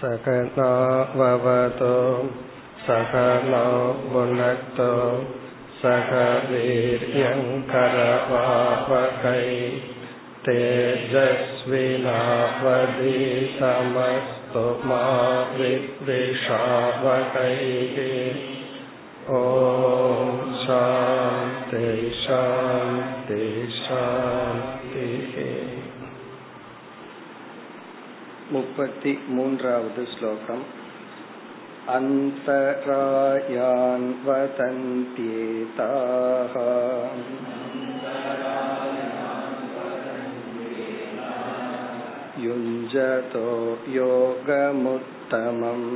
सकनाववतो। सकनो भुनक्तो सह वीर्यङ्करवावकै तेजस्विनावधीतमस्तु मा विद्विषावकैः। ॐ शान्ति शान्ति शान्तिः मुपति मून्रावद् श्लोकम् अन्तरायान् वदन्त्येताः युञ्जतो योगमुत्तमम्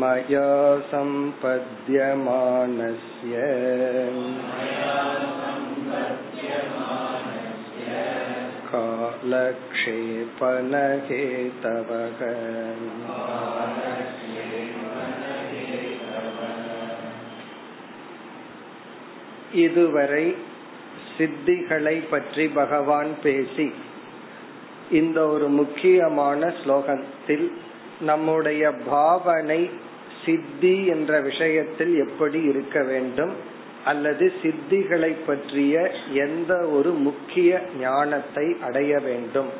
मया सम्पद्यमानस्य कालक्षेपनहेतवः இதுவரை சித்திகளை பற்றி பகவான் பேசி இந்த ஒரு முக்கியமான ஸ்லோகத்தில் நம்முடைய பாவனை சித்தி என்ற விஷயத்தில் எப்படி இருக்க வேண்டும் அல்லது சித்திகளை பற்றிய எந்த ஒரு முக்கிய ஞானத்தை அடைய வேண்டும்?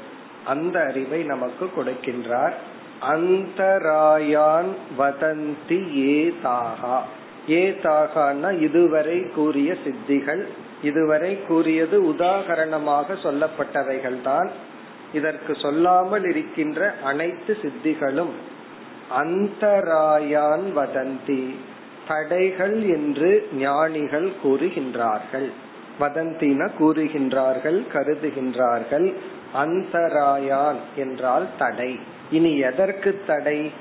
அந்த அறிவை நமக்கு கொடுக்கின்றார். அந்தராயான் வதந்தி ஏதாகா. ஏதாகான்னா இதுவரை கூறிய சித்திகள் இதுவரை கூறியது உதாகரணமாக சொல்லப்பட்டவைகள் தான் இதற்கு சொல்லாமல் இருக்கின்ற அனைத்து சித்திகளும் அந்தராயான் வதந்தி தடைகள் என்று ஞானிகள் கூறுகின்றார்கள். வதந்தின கூறுகின்றார்கள் கருதுகின்றார்கள். அந்தராயான் என்றால் தடை. இனி எதற்கு தடை?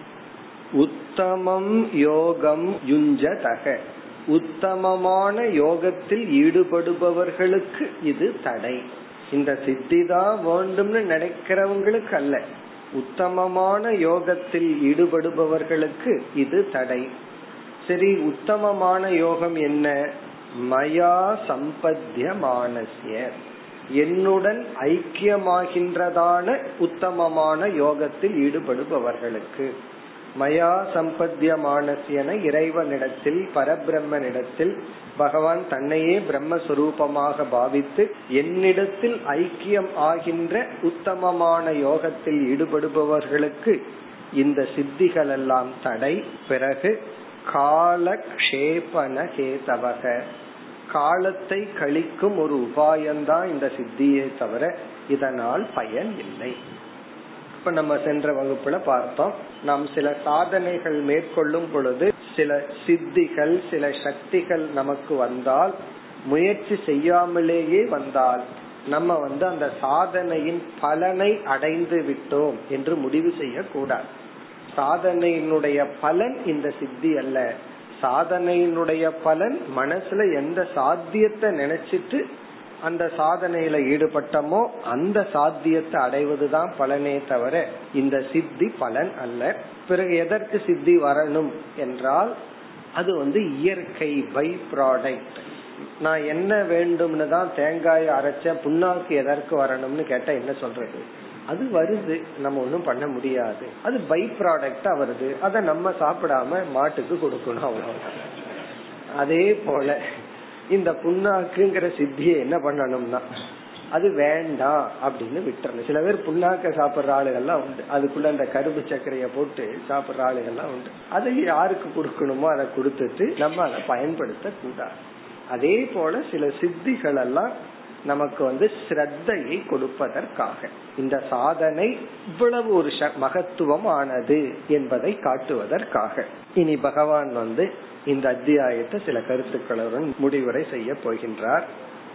உத்தமம் யோகம் யுஞ்சதக. உத்தமமான யோகத்தில் ஈடுபடுபவர்களுக்கு இது தடை. இந்த சித்தி தான் வேண்டும்னு நினைக்கிறவங்களுக்கு அல்ல. உத்தமமான யோகத்தில் ஈடுபடுபவர்களுக்கு இது தடை. சரி உத்தமமான யோகம் என்ன? மயா சம்பத்தியமானசிய என்னுடன் ஐக்கியமாகின்றதான உத்தமமான யோகத்தில் ஈடுபடுபவர்களுக்கு. மயா சம்பத்தியமானசியன இறைவனிடத்தில் பரபிரம்மனிடத்தில் பகவான் தன்னையே பிரம்மஸ்வரூபமாக பாவித்து என்னிடத்தில் ஐக்கியம் ஆகின்ற உத்தமமான யோகத்தில் ஈடுபடுபவர்களுக்கு இந்த சித்திகள் எல்லாம் தடை. பிறகு காலக்ஷேபன கேதவக காலத்தை கழிக்கும் ஒரு உபாயம்தான் இந்த சித்தியை தவிர இதனால் பயன் இல்லை. இப்ப நம்ம சென்ற வகுப்புல பார்த்தோம். நாம் சில சாதனைகள் மேற்கொள்ளும் பொழுது சில சித்திகள் சில சக்திகள் நமக்கு வந்தால் முயற்சி செய்யாமலேயே வந்தால் நம்ம வந்து அந்த சாதனையின் பலனை அடைந்து விட்டோம் என்று முடிவு செய்யக்கூடாது. சாதனையினுடைய பலன் இந்த சித்தி அல்ல. சாதனையினுடைய பலன் மனசுல எந்த சாத்தியத்தை நினைச்சிட்டு அந்த சாதனையில ஈடுபட்டமோ அந்த சாத்தியத்தை அடைவதுதான் பலனே தவிர இந்த சித்தி பலன் அல்ல. பிறகு எதற்கு சித்தி வரணும் என்றால் அது வந்து இயற்கை பை ப்ராடக்ட் நான் என்ன வேண்டும்னு தான் தேங்காய் அரைச்ச புண்ணாக்கு எதற்கு வரணும்னு கேட்டா என்ன சொல்றது? அது வருது. நம்ம ஒண்ணும் பண்ண முடியாது. அது பை ப்ராடக்டா வருது. அதை நம்ம சாப்பிடாம மாட்டுக்கு கொடுக்கணும் அவ்வளவுதான். அதே போல இந்த புண்ணாக்குங்கிற சித்தியை என்ன பண்ணணும்னா அது வேண்டாம் அப்படின்னு விட்டுறணும். சில பேர் புண்ணாக்க சாப்பிடுற ஆளுகள்லாம் உண்டு. அதுக்குள்ள அந்த கரும்பு சர்க்கரைய போட்டு சாப்பிடுற ஆளுகள்லாம் உண்டு. அதை யாருக்கு கொடுக்கணுமோ அதை கொடுத்துட்டு நம்ம அதை பயன்படுத்த கூடாது அதே போல சில சித்திகள் எல்லாம் நமக்கு வந்து ஸ்ரத்தையை கொடுப்பதற்காக இந்த சாதனை இவ்வளவு ஒரு மகத்துவம் ஆனது என்பதை காட்டுவதற்காக இனி பகவான் வந்து இந்த அத்தியாயத்தை சில கருத்துக்களுடன் முடிவுரை செய்ய போகின்றார்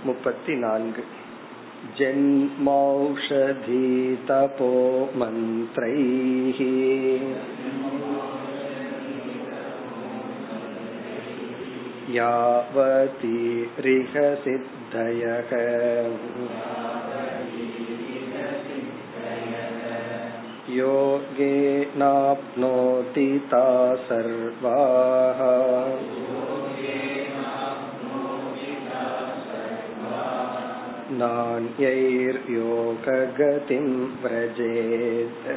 முப்பத்தி நான்கு ஜென்மௌஷதி தபோ மந்திரைः यावतीरिह सिद्धयः योगेनाप्नोति ता सर्वाः नान्यैर्योगगतिं व्रजेत्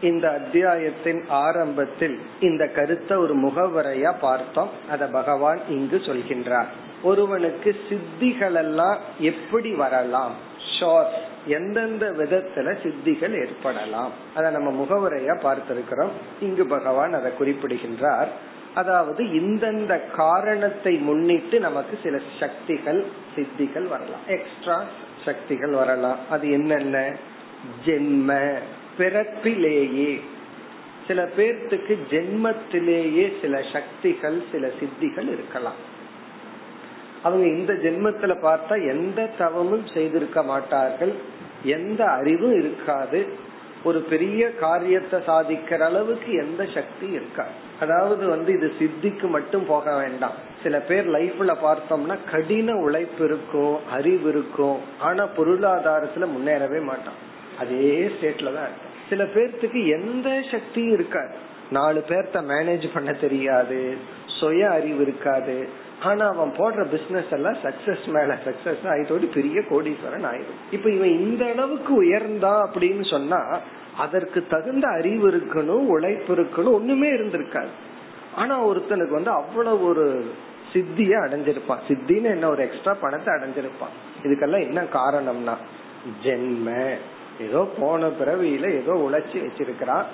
இந்த அத்தியாயத்தின் ஆரம்பத்தில் இந்த கருத்தை ஒரு முகவரையா பார்த்தோம். அத பகவான் இங்கு சொல்கின்றார். ஒருவனுக்கு சித்திகள் எல்லாம் எப்படி வரலாம்? ஷார்ட் எந்தெந்த விதத்துல சித்திகள் ஏற்படலாம்? அத நம்ம முகவரையா பார்த்திருக்கிறோம். இங்கு பகவான் அதை குறிப்பிடுகின்றார். அதாவது இந்தந்த காரணத்தை முன்னிட்டு நமக்கு சில சக்திகள் சித்திகள் வரலாம். எக்ஸ்ட்ரா சக்திகள் வரலாம். அது என்னென்ன? ஜென்ம பிறப்பிலேயே. சில பேர்த்துக்கு ஜென்மத்திலேயே சில சக்திகள் சில சித்திகள் இருக்கலாம். அவங்க இந்த ஜென்மத்துல பார்த்தா எந்த தவமும் செய்திருக்க மாட்டார்கள். எந்த அறிவும் இருக்காது. ஒரு பெரிய காரியத்தை சாதிக்கிற அளவுக்கு எந்த சக்தி இருக்காது. அதாவது வந்து இது சித்திக்கு மட்டும் போக வேண்டாம். சில பேர் லைஃப்ல பார்த்தோம்னா கடின உழைப்பு இருக்கும் அறிவு இருக்கும். ஆனா பொருளாதாரத்துல முன்னேறவே மாட்டான். அதே ஸ்டேட்ல தான் இருக்கும் சில பேர்த்துக்கு எந்த சக்தியும் இருக்காது. நாலு பேர்த்த மேனேஜ் பண்ண தெரியாது. சுய அறிவு இருக்காது. ஆனா அவன் போடுற பிசினஸ் எல்லாம் சக்சஸ் மேல சக்சஸ் ஆயிட்டோடு பெரிய கோடீஸ்வரன் ஆயிடும். இப்ப இவன் இந்த அளவுக்கு உயர்ந்தா அப்படின்னு சொன்னா அதற்கு தகுந்த அறிவு இருக்கணும் உழைப்பு இருக்கணும் ஒண்ணுமே இருந்திருக்காது. ஆனா ஒருத்தனுக்கு வந்து அவ்வளவு ஒரு சித்திய அடைஞ்சிருப்பான். சித்தின்னு என்ன ஒரு எக்ஸ்ட்ரா பணத்தை அடைஞ்சிருப்பான். இதுக்கெல்லாம் என்ன காரணம்னா ஜென்ம. ஏதோ போன பிறவியில ஏதோ உழைச்சி வச்சிருக்கிறான்.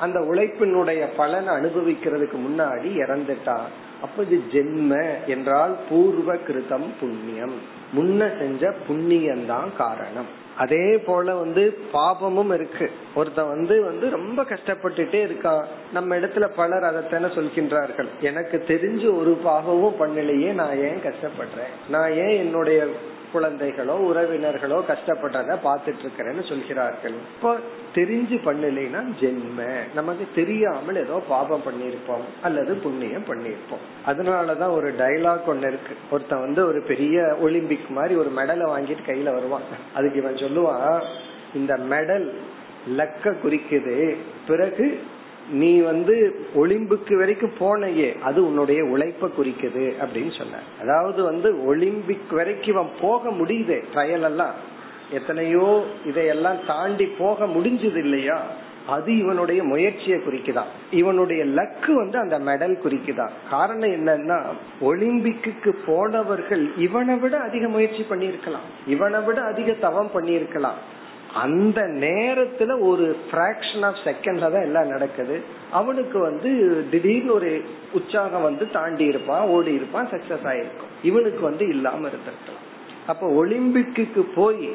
அந்த உழைப்பினுடைய பலனை அனுபவிக்கிறதுக்கு முன்னாடி இறந்துட்டான். அப்ப இது ஜென்ம என்றால் பூர்வ கிருதம் புண்ணியம். முன்ன செஞ்ச புண்ணியம்தான் காரணம். அதே போல வந்து பாபமும் இருக்கு. ஒருத்த வந்து வந்து ரொம்ப கஷ்டப்பட்டுட்டே இருக்கான். நம்ம இடத்துல பலர் அதைத்தானே சொல்கின்றார்கள். எனக்கு தெரிஞ்சு ஒரு பாகமும் பண்ணலையே நான் ஏன் கஷ்டப்படுறேன்? நான் ஏன் என்னுடைய குழந்தைகளோ உறவினர்களோ கஷ்டப்படுறத பாத்துட்டு இருக்கிறேன்னு சொல்கிறார்கள். இப்போ தெரிஞ்சு பண்ணலைன்னா ஜென்ம. நமக்கு தெரியாமல் ஏதோ பாபம் பண்ணிருப்போம் அல்லது புண்ணியம் பண்ணிருப்போம் அதனாலதான் ஒரு டைலாக் ஒண்ணு இருக்கு. ஒருத்தன் வந்து ஒரு பெரிய ஒலிம்பிக் மாதிரி ஒரு மெடலை வாங்கிட்டு கையில வருவான். அதுக்கு இவன் சொல்லுவான் இந்த மெடல் லக்க குறிக்குது. பிறகு நீ வந்து ஒலிம்புக்கு வரைக்கும் போனையே அது உன்னுடைய உழைப்ப குறிக்குது அப்படின்னு சொன்ன அதாவது வந்து ஒலிம்பிக் வரைக்கும் இவன் போக முடியுது ட்ரையல் எல்லாம். எத்தனையோ இதையெல்லாம் தாண்டி போக முடிஞ்சது இல்லையா? அது இவனுடைய முயற்சியை குறிக்குதான் இவனுடைய லக்கு வந்து அந்த மெடல் குறிக்குதான் காரணம் என்னன்னா ஒலிம்பிக்கு போனவர்கள் இவனை விட அதிக முயற்சி பண்ணிருக்கலாம் இவனை விட அதிக தவம் பண்ணிருக்கலாம் அந்த நேரத்துல ஒரு பிராக்ஷன் ஆஃப் செகண்ட்ல தான் எல்லாம் நடக்குது. அவனுக்கு வந்து திடீர்னு ஒரு உற்சாகம் வந்து தாண்டி இருப்பான் ஓடி இருப்பான் சக்சஸ் ஆயிருக்கும். இவனுக்கு வந்து இல்லாம இருந்திருக்கலாம். அப்ப ஒலிம்பிக்கு போய்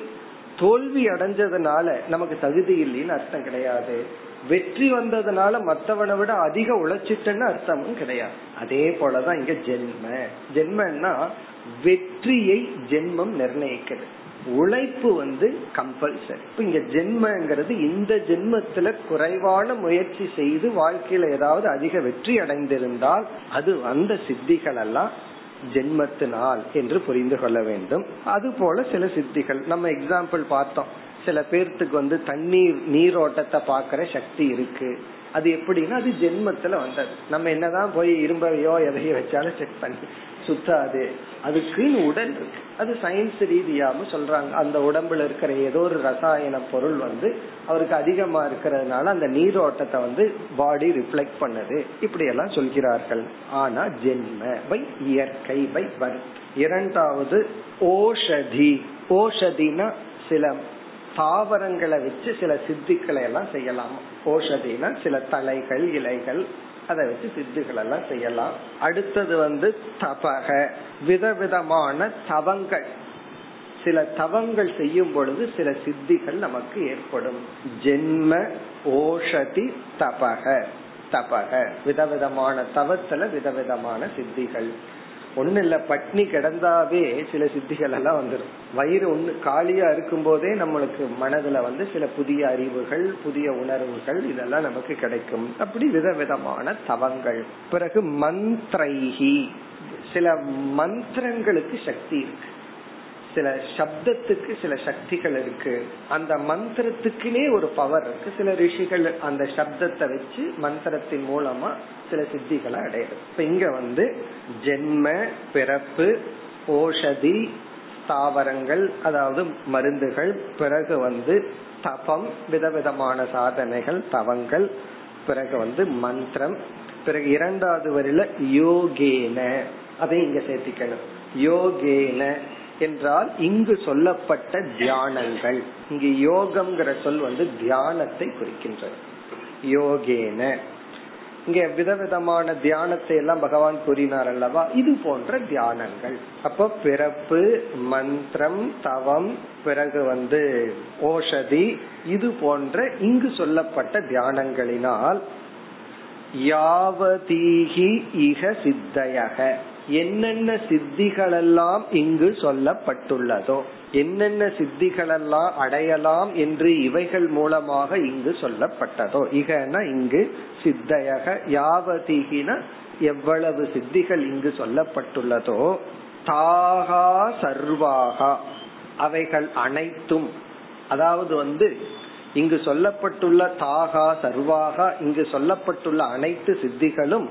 தோல்வி அடைஞ்சதுனால நமக்கு தகுதி இல்லைன்னு அர்த்தம் கிடையாது. வெற்றி வந்ததுனால மத்தவனை விட அதிக உழைச்சிட்டன்னு அர்த்தமும் கிடையாது. அதே போலதான் இங்க ஜென்ம ஜென்மன்னா வெற்றியை ஜென்மம் நிர்ணயிக்கிறது உழைப்பு வந்து கம்பல்சரி இப்ப இங்க ஜென்மங்கிறது இந்த ஜென்மத்துல குறைவான முயற்சி செய்து வாழ்க்கையில ஏதாவது அதிக வெற்றி அடைந்திருந்தால் அது அந்த சித்திகள் எல்லாம் ஜென்மத்தினால் என்று புரிந்து கொள்ள வேண்டும். அது போல சில சித்திகள் நம்ம எக்ஸாம்பிள் பார்த்தோம். சில பேர்த்துக்கு வந்து தண்ணீர் நீரோட்டத்தை பாக்குற சக்தி இருக்கு. அது எப்படின்னா அது ஜென்மத்துல வந்தது. நம்ம என்னதான் போய் இரும்பையோ எதையோ வச்சாலும் செக் பண்ணி சுத்தாது. அதுக்குன்னு உடல் இருக்கு. அது சயின்ஸ் ரீதியாம சொல்றாங்க. அந்த உடம்புல இருக்கிற ஏதோ ஒரு ரசாயன பொருள் வந்து அவருக்கு அதிகமா இருக்கிறதுனால அந்த நீரோட்டத்தை வந்து பாடி ரிஃப்ளெக்ட் பண்ணுது. இப்படி எல்லாம் சொல்கிறார்கள். ஆனா ஜென்ம பை இயற்கை பை பர்த் இரண்டாவது ஓஷதி. ஓஷதினா சில தாவரங்களை வச்சு சில சித்திகளை எல்லாம் செய்யலாம். ஓஷதினா சில தலைகள் இலைகள் அதை வச்சு சித்திகள் எல்லாம் செய்யலாம். அடுத்தது வந்து தபக விதவிதமான தவங்கள். சில தவங்கள் செய்யும் பொழுது சில சித்திகள் நமக்கு ஏற்படும். ஜென்ம ஓஷதி தபக. தபக விதவிதமான தவத்துல விதவிதமான சித்திகள். ஒண்ணு இல்ல பட்னி கிடந்தாவே சில சித்திகள் எல்லாம் வந்துடும் வயிறு ஒண்ணு காலியா இருக்கும் போதே நம்மளுக்கு மனதுல வந்து சில புதிய அறிவுகள் புதிய உணர்வுகள் இதெல்லாம் நமக்கு கிடைக்கும். அப்படி விதவிதமான தவங்கள். பிறகு மந்திரைகி சில மந்திரங்களுக்கு சக்தி இருக்கு. சில சப்தத்துக்கு சில சக்திகள் இருக்கு. அந்த மந்திரத்துக்குனே ஒரு பவர் இருக்கு. சில ரிஷிகள் அந்த சப்தத்தை வச்சு மந்திரத்தின் மூலமா சில சித்திகளை அடையுது இப்ப இங்க வந்து ஜென்ம பிறப்பு ஓஷதி தாவரங்கள் அதாவது மருந்துகள் பிறகு வந்து தபம் விதவிதமான சாதனைகள் தவங்கள் பிறகு வந்து மந்திரம் பிறகு இரண்டாவது வரையில யோகேன. அதை இங்க சேர்த்திக்கணும். யோகேன. என்றால் இங்கு சொல்லப்பட்ட தியானங்கள். இங்கு யோகம்ங்கிற சொல் வந்து தியானத்தை குறிக்கின்றது. யோகேன. இங்க விதவிதமான தியானத்தை எல்லாம் பகவான் கூறினார் அல்லவா? இது போன்ற தியானங்கள். அப்போ பிறப்பு மந்திரம் தவம் பிறகு வந்து ஓஷதி இது போன்ற இங்கு சொல்லப்பட்ட தியானங்களினால் யாவதீகி இக சித்தயக. என்னென்ன சித்திகளெல்லாம் இங்கு சொல்லப்பட்டுள்ளதோ என்னென்ன சித்திகளெல்லாம் அடையலாம் என்று இவைகள் மூலமாக இங்கு சொல்லப்பட்டதோ இகன இங்கு சித்தயக யாவதிகின எவ்வளவு சித்திகள் இங்கு சொல்லப்பட்டுள்ளதோ தாகா சர்வாகா அவைகள் அனைத்தும் அதாவது வந்து இங்கு சொல்லப்பட்டுள்ள தாகா சர்வாகா இங்கு சொல்லப்பட்டுள்ள அனைத்து சித்திகளும்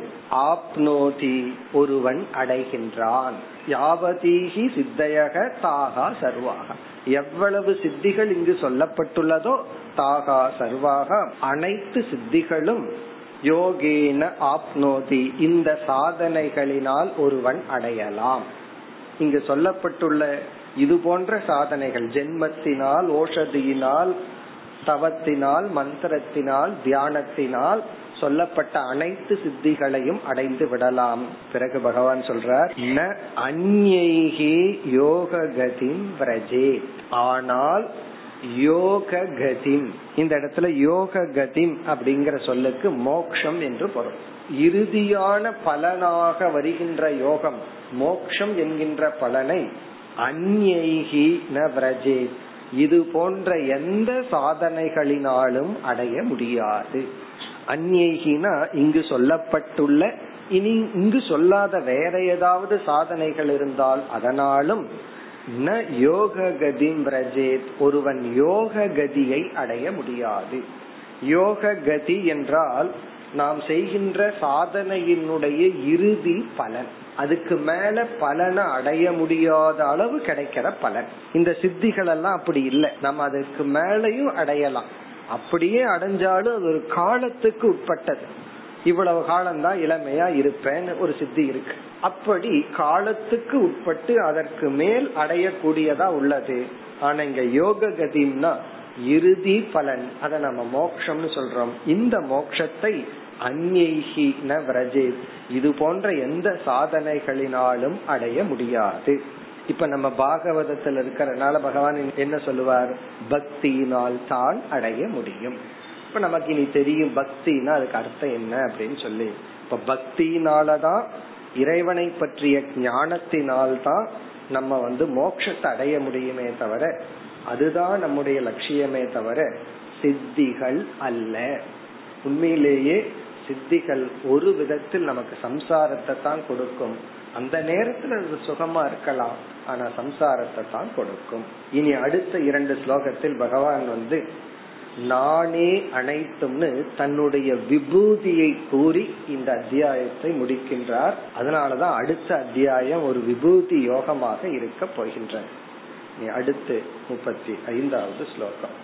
ஆப்னோதி ஒருவன் அடைகின்றான். யாவதீகி சித்தையக தாகா சர்வாக. எவ்வளவு சித்திகள் இங்கு சொல்லப்பட்டுள்ளதோ தாகா சர்வாக அனைத்து சித்திகளும் யோகேன ஆப்னோதி இந்த சாதனைகளினால் ஒருவன் அடையலாம். இங்கு சொல்லப்பட்டுள்ள இது போன்ற சாதனைகள் ஜென்மத்தினால் ஓஷதியினால் தவத்தினால் மந்திரத்தினால் தியானத்தினால் சொல்லப்பட்ட அனைத்து சித்திகளையும் அடைந்து விடலாம். பிறகு பகவான் சொல்றார் ந அந்நைகி யோக கதிம் பிரஜே ஆனால் யோக கதிம் இந்த இடத்துல யோக கதிம் அப்படிங்கிற சொல்லுக்கு மோக்ஷம் என்று பொருள். இறுதியான பலனாக வருகின்ற யோகம் மோக்ஷம் என்கின்ற பலனை அந்நைகி ந பிரஜேத் இது போன்ற எந்த சாதனைகளினாலும் அடைய முடியாது. அந்நேகினா இங்கு சொல்லப்பட்டுள்ள இனி இங்கு சொல்லாத வேற ஏதாவது சாதனைகள் இருந்தால் அதனாலும் ந யோக கதி பிரஜேத் ஒருவன் யோக கதியை அடைய முடியாது. யோக கதி என்றால் நாம் செய்கின்ற சாதனையினுடைய இறுதி பலன். அதுக்கு மேல பலனை அடைய முடியாத அளவு கிடைக்கிற பலன். இந்த சித்திகள் எல்லாம் அப்படி இல்லை. நம்ம அதுக்கு மேலையும் அடையலாம். அப்படியே அடைஞ்சாலும் அது ஒரு காலத்துக்கு உட்பட்டது. இவ்வளவு காலம்தான் இளமையா இருப்பேன்னு ஒரு சித்தி இருக்கு. அப்படி காலத்துக்கு உட்பட்டு அதற்கு மேல் அடையக்கூடியதா உள்ளது. ஆனா இங்க யோக கதிம்னா இறுதி பலன். அதை நம்ம மோக்ஷம்னு சொல்றோம். இந்த மோக்ஷத்தை அந்நைகி ந இது போன்ற எந்த சாதனைகளினாலும் அடைய முடியாது. இப்ப நம்ம பாகவதத்தில் இருக்கிறதுனால பகவான் என்ன சொல்லுவார்? பக்தியினால் தான் அடைய முடியும். இப்ப நமக்கு இனி தெரியும் பக்தினா அதுக்கு அர்த்தம் என்ன அப்படின்னு சொல்லி. இப்ப பக்தியினாலதான் இறைவனை பற்றிய ஞானத்தினால்தான் நம்ம வந்து மோட்சத்தை அடைய முடியுமே தவிர அதுதான் நம்முடைய லட்சியமே தவிர சித்திகள் அல்ல. உண்மையிலேயே சித்திகள் ஒரு விதத்தில் நமக்கு சம்சாரத்தை தான் கொடுக்கும். அந்த நேரத்துல அது சுகமா இருக்கலாம் ஆனா சம்சாரத்தை தான் கொடுக்கும். இனி அடுத்த இரண்டு ஸ்லோகத்தில் பகவான் வந்து நானே அனைத்தும்னு தன்னுடைய விபூதியை கூறி இந்த அத்தியாயத்தை முடிக்கின்றார். அதனாலதான் அடுத்த அத்தியாயம் ஒரு விபூதி யோகமாக இருக்க போகின்ற அடுத்து முப்பத்தி ஐந்தாவது ஸ்லோகம்.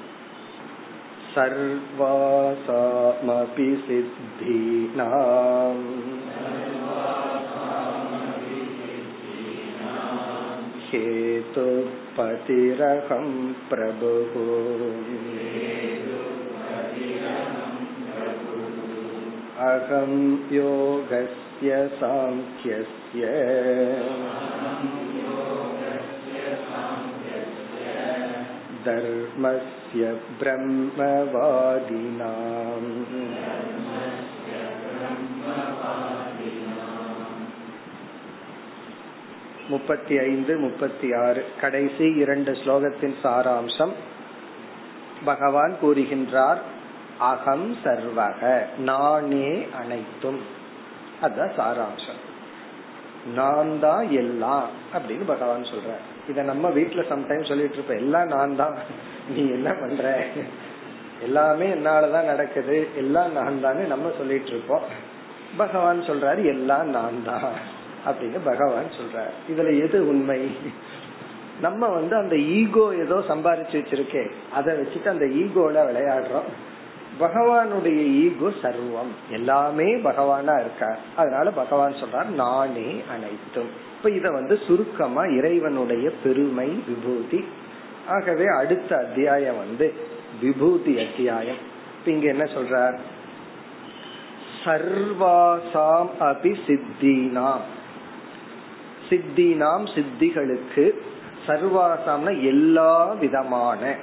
सर्वासामपि सिद्धीनाम् हेतुपतिरहं प्रभुः अहं योगस्य साङ्ख्यस्य धर्मस्य ब्रह्मवादिनाम् முப்பத்தி ஐந்து முப்பத்தி ஆறு கடைசி இரண்டு ஸ்லோகத்தின் சாராம்சம் பகவான் கூறுகின்றார் அகம் சர்வக நானே அனைத்தும் அதான் சாராம்சம் நான் தான் எல்லாம் அப்படின்னு பகவான் சொல்ற இத நம்ம வீட்டுல சம்டைம் சொல்லிட்டு இருப்போம். எல்லாம் நான் தான் நீ என்ன பண்ற? எல்லாமே என்னாலதான் நடக்குது. எல்லாம் நான் தான் நம்ம சொல்லிட்டு இருப்போம். பகவான் சொல்றாரு எல்லாம் நான் தான் அப்படின்னு பகவான் சொல்றாரு. இதுல எது உண்மை? நம்ம வந்து அந்த ஈகோ ஏதோ சம்பாரிச்சு வச்சிருக்கே. அதை வச்சுட்டு அந்த ஈகோல விளையாடுறோம். பகவானுடைய ஈகோ சர்வம். எல்லாமே பகவானா இருக்கார் அதனால பகவான் சொல்றார் நானே அனைத்தும். இப்ப இத வந்து சுருக்கமா இறைவனுடைய பெருமை விபூதி. ஆகவே அடுத்த அத்தியாயம் வந்து விபூதி அத்தியாயம். இப்ப இங்க என்ன சொல்றார்? சர்வாசாம் அபி சித்தினாம். சித்தினாம் சித்திகளுக்கு சர்வாசாம்னா எல்லா விதமான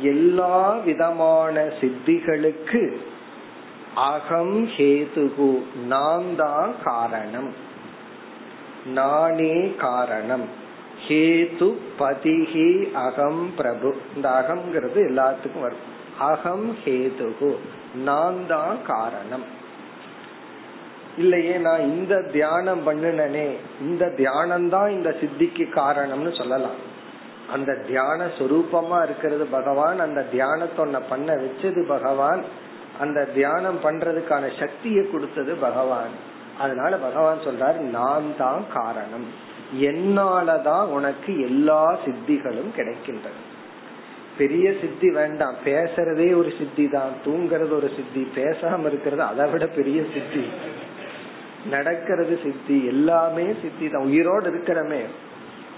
எல்லா விதமான சித்திகளுக்கு அகம் ஹேதுகு. நான் தான் காரணம். நானே காரணம். ஹேது பதிகி அகம் பிரபு. இந்த அகம்ங்கிறது எல்லாத்துக்கும் வரும். அகம் ஹேதுகு. நான் தான் காரணம். இல்லையே நான் இந்த தியானம் பண்ணுனனே. இந்த தியானம் தான் இந்த சித்திக்கு காரணம்னு சொல்லலாம். அந்த தியான சொரூபமா இருக்கிறது பகவான் அந்த தியானத்தை பண்ண வச்சது பகவான் அந்த தியானம் பண்றதுக்கான சக்தியை கொடுத்தது பகவான். அதனால பகவான் சொல்றாரு நான் தான் காரணம். என்னாலதான் உனக்கு எல்லா சித்திகளும் கிடைக்கின்றது பெரிய சித்தி வேண்டாம் பேசுறதே ஒரு சித்தி தான் தூங்குறது ஒரு சித்தி பேசாம இருக்கிறது அதை விட பெரிய சித்தி. நடக்கிறது சித்தி எல்லாமே சித்தி தான். உயிரோடு இருக்கிறமே.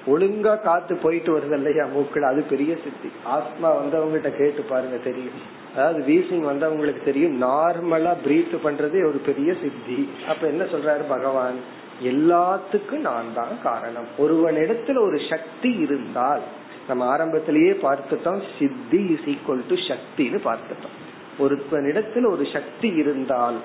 ஒழுங்கா காத்து போயிட்டு வருது இல்லையா மூக்கள் அது பெரிய சித்தி. ஆத்மா வந்தவங்ககிட்ட கேட்டு பாருங்க தெரியும். அதாவது வீசிங் வந்தவங்களுக்கு தெரியும். நார்மலா பிரீத் பண்றதே ஒரு பெரிய சித்தி. அப்ப என்ன சொல்றாரு பகவான்? எல்லாத்துக்கும் நான் தான் காரணம். ஒருவனிடத்துல ஒரு சக்தி இருந்தால் நம்ம ஆரம்பத்திலேயே பார்த்துட்டோம் சித்தி இஸ் ஈக்குவல் டு சக்தின்னு பார்த்துட்டோம். ஒருத்தனிடத்தில் ஒரு சக்தி இருந்தால்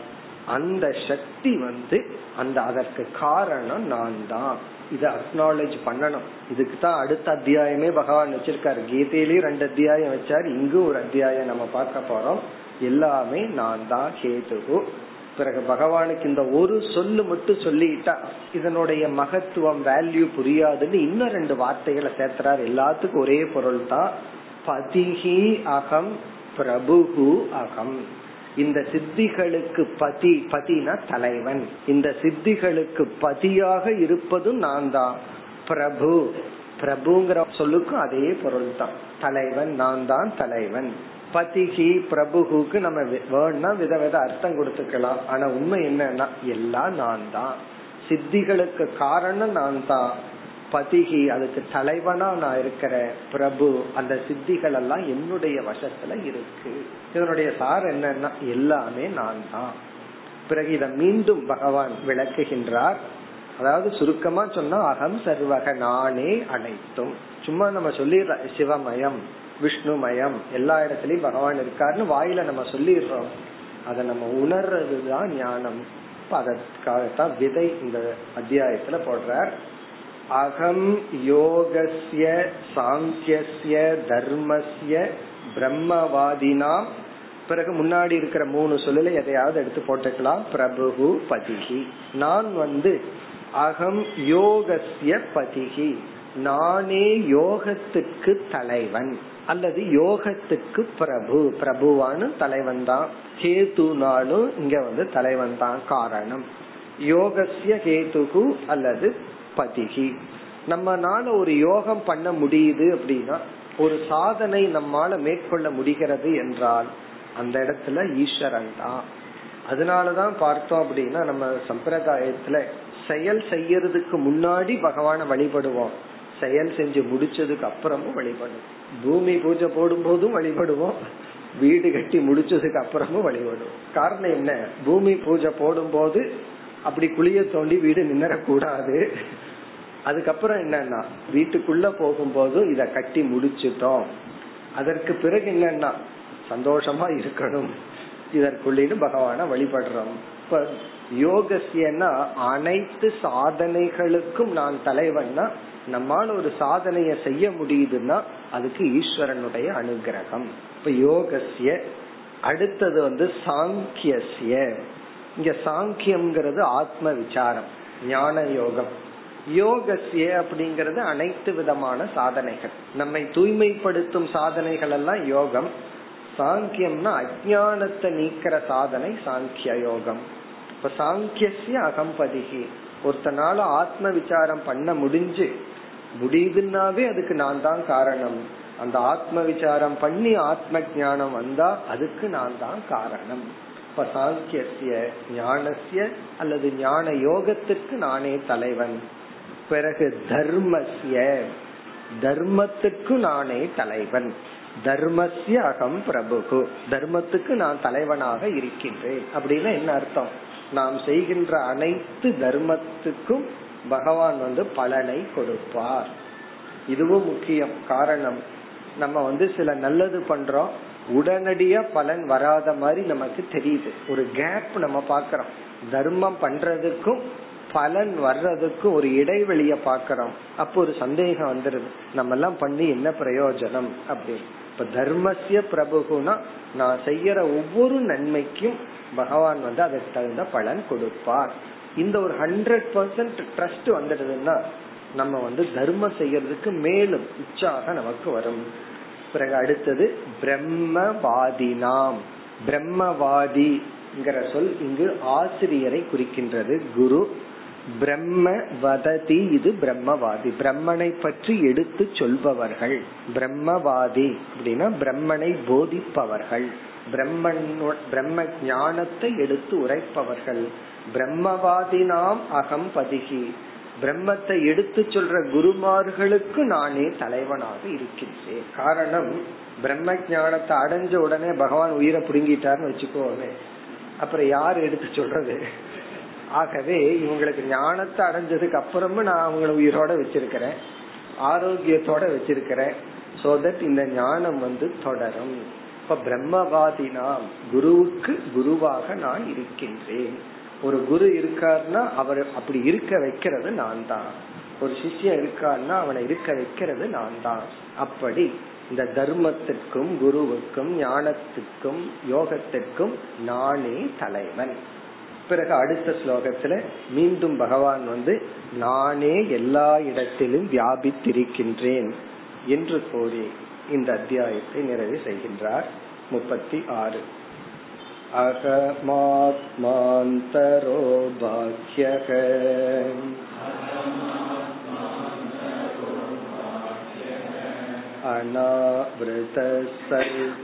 அந்த சக்தி வந்து அந்த அதற்கு காரணம் நான் தான் இதை அக்னாலேஜ் பண்ணணும். இதுக்கு தான் அடுத்த அத்தியாயமே பகவான் வச்சிருக்காரு. கீதையிலயும் ரெண்டு அத்தியாயம் வச்சாரு. இங்கு ஒரு அத்தியாயம் நம்ம பார்க்க போறோம். எல்லாமே நான் தான் கேதுகு. பிறகு பகவானுக்கு இந்த ஒரு சொல்லு மட்டும் சொல்லிட்டா இதனுடைய மகத்துவம் வேல்யூ புரியாதுன்னு இன்னும் ரெண்டு வார்த்தைகளை சேர்த்துறாரு. எல்லாத்துக்கும் ஒரே பொருள் தான் பதிகி அகம் பிரபுகு அகம். இந்த சித்திகளுக்கு பதி பதினா தலைவன். இந்த சித்திகளுக்கு பதியாக இருப்பதும் நான் தான் பிரபு. பிரபுங்கிற சொல்லுக்கும் அதே பொருள் தான் தலைவன் நான் தான் தலைவன். பதிகி பிரபுகுக்கு நம்ம வேணா விதவித அர்த்தம் கொடுத்துக்கலாம். ஆனா உண்மை என்னன்னா எல்லாம் நான் தான் சித்திகளுக்கு காரணம் நான் தான் பதிகி அதுக்கு தலைவனா நான் இருக்கிற பிரபு அந்த சித்திகள் எல்லாம் என்னுடைய வசத்துல இருக்கு. இதனுடைய சார் என்னன்னா எல்லாமே நான் தான் பிறகு இதை மீண்டும் பகவான் விளக்குகின்றார். அதாவது சுருக்கமா சொன்னா அகம் சர்வக நானே அனைத்தும். சும்மா நம்ம சொல்லிடுற சிவமயம் விஷ்ணுமயம் எல்லா இடத்துலயும் பகவான் இருக்காருன்னு வாயில நம்ம சொல்லிடுறோம். அதை நம்ம உணர்றதுதான் ஞானம். அதற்காகத்தான் விதை இந்த அத்தியாயத்துல போடுறார். அகம் யோகஸ்ய சாங்கியஸ்ய தர்மஸ்ய பிரம்மவாதினாம். பிறகு முன்னாடி இருக்கிற மூணு சொல்லல எதையாவது எடுத்து போட்டுக்கலாம். பிரபு பதிகி. நான் வந்து அகம் யோகஸ்ய பதிகி. நானே யோகத்துக்கு தலைவன் அல்லது யோகத்துக்கு பிரபு. பிரபுவானு தலைவன் தான் கேதுனாலும் இங்க வந்து தலைவன் தான் காரணம். யோகசிய கேதுகு அல்லது பதிகி நம்மனால ஒரு யோகம் பண்ண முடியுது அப்படின்னா ஒரு சாதனை நம்மால மேற்கொள்ள முடிகிறது என்றால் அந்த இடத்துல ஈஸ்வரன் தான். அதனாலதான் பார்த்தோம் அப்படின்னா நம்ம சம்பிரதாயத்துல செயல் செய்யறதுக்கு முன்னாடி பகவான வழிபடுவோம். செயல் செஞ்சு முடிச்சதுக்கு அப்புறமும் வழிபடுவோம். பூமி பூஜை போடும் போதும் வழிபடுவோம். வீடு கட்டி முடிச்சதுக்கு அப்புறமும் வழிபடுவோம். காரணம் என்ன? பூமி பூஜை போடும் போது அப்படி குளிய தோண்டி வீடு நின்னரக்கூடாது அதுக்கப்புறம் என்னன்னா வீட்டுக்குள்ள போகும்போதும் இத கட்டி முடிச்சிட்டோம். அதற்கு பிறகு என்னன்னா சந்தோஷமா இருக்கணும். இதற்குள்ளின்னு பகவான வழிபடுறோம். இப்ப யோகசியன்னா அனைத்து சாதனைகளுக்கும் நான் தலைவன்னா நம்மால் ஒரு சாதனைய செய்ய முடியுதுன்னா அதுக்கு ஈஸ்வரனுடைய அனுகிரகம். இப்ப யோகசிய அடுத்தது வந்து சாங்கியசிய இங்க சாங்கியம்ங்கிறது ஆத்ம விசாரம் ஞான யோகம். யோகசிய அப்படிங்கறது அனைத்து விதமான சாதனைகள். நம்மை தூய்மைப்படுத்தும் சாதனைகள் எல்லாம் யோகம். சாங்கியம்னா அஜானத்தை நீக்கிற சாதனை சாங்கிய யோகம். இப்ப சாங்கியசிய அகம்பதிகி ஒருத்தனால ஆத்ம விசாரம் பண்ண முடிஞ்சு முடியுதுன்னாவே அதுக்கு நான் தான் காரணம். அந்த ஆத்ம விசாரம் பண்ணி ஆத்ம ஞானம் வந்தா அதுக்கு நான் தான் காரணம். இப்ப சாங்கிய ஞானசிய அல்லது ஞான யோகத்துக்கு நானே தலைவன். பிறகு தர்மசிய தர்மத்துக்கு நானே தலைவன். தர்மசிய அகம் பிரபுகு. தர்மத்துக்கு நான் தலைவனாக இருக்கின்றேன். அப்படின்னா என்ன அர்த்தம்? நாம் செய்கின்ற அனைத்து தர்மத்துக்கும் பகவான் வந்து பலனை கொடுப்பார். இதுவும் முக்கியம். காரணம் நம்ம வந்து சில நல்லது பண்றோம் உடனடியா பலன் வராத மாதிரி நமக்கு தெரியுது. ஒரு கேப் நம்ம பாக்கிறோம் தர்மம் பண்றதுக்கும் பலன் வர்றதுக்கும் ஒரு இடைவெளிய பாக்கிறோம் அப்போ ஒரு சந்தேகம் வந்துருது. நம்ம எல்லாம் பண்ணி என்ன பிரயோஜனம் அப்படின்னு. இப்ப தர்மசிய பிரபுகுனா நான் செய்யற ஒவ்வொரு நன்மைக்கும் பகவான் வந்து அதற்கு தகுந்த பலன் கொடுப்பார். இந்த ஒரு ஹண்ட்ரட் பர்சன்ட் ட்ரஸ்ட் வந்துடுதுன்னா நம்ம வந்து தர்மம் செய்யறதுக்கு மேலும் உற்சாக நமக்கு வரும். பிறகு அடுத்தது பிரம்மவாதினாம். பிரம்மவாதிங்கிற சொல் இங்கு ஆசிரியரை குறிக்கின்றது. குரு பிரம்ம வததி இது பிரம்மவாதி. பிரம்மனை பற்றி எடுத்து சொல்பவர்கள். பிரம்மவாதி அப்படின்னா பிரம்மனை போதிப்பவர்கள். பிரம்மன் பிரம்ம ஞானத்தை எடுத்து உரைப்பவர்கள். பிரம்மவாதினாம் அகம் பதிகி. பிரம்மத்தை எடுத்து சொல்ற குருமார்களுக்கு நானே தலைவனாக இருக்கின்றேன். காரணம் பிரம்ம ஞானத்தை அடைஞ்ச உடனே பகவான் உயிரை புடுங்கிட்டாருன்னு வச்சுக்கோமே. அப்புறம் யார் எடுத்து சொல்றது? ஆகவே இவங்களுக்கு ஞானத்தை அடைஞ்சதுக்கு அப்புறமும் நான் அவங்கள உயிரோட வச்சிருக்கிறேன். ஆரோக்கியத்தோட வச்சிருக்கிறேன். சோ தட் இந்த ஞானம் வந்து தொடரும். இப்ப பிரம்மவாதினாம் குருவுக்கு குருவாக நான் இருக்கின்றேன். ஒரு குரு இருக்காருன்னா அவர் அப்படி இருக்க வைக்கிறது நான் தான். ஒரு சிஷ்யன் இருக்காருன்னா அவனை இருக்க வைக்கிறது நான் தான். அப்படி இந்த தர்மத்திற்கும் குருவுக்கும் ஞானத்துக்கும் யோகத்திற்கும் நானே தலைவன். பிறகு அடுத்த ஸ்லோகத்துல மீண்டும் பகவான் வந்து நானே எல்லா இடத்திலும் வியாபித்திருக்கின்றேன் என்று கூறி இந்த அத்தியாயத்தை நிறைவு செய்கின்றார். முப்பத்தி ஆறு. अहमात्मान्तरो बाह्यः अनावृतः सर्वदेहिनाम्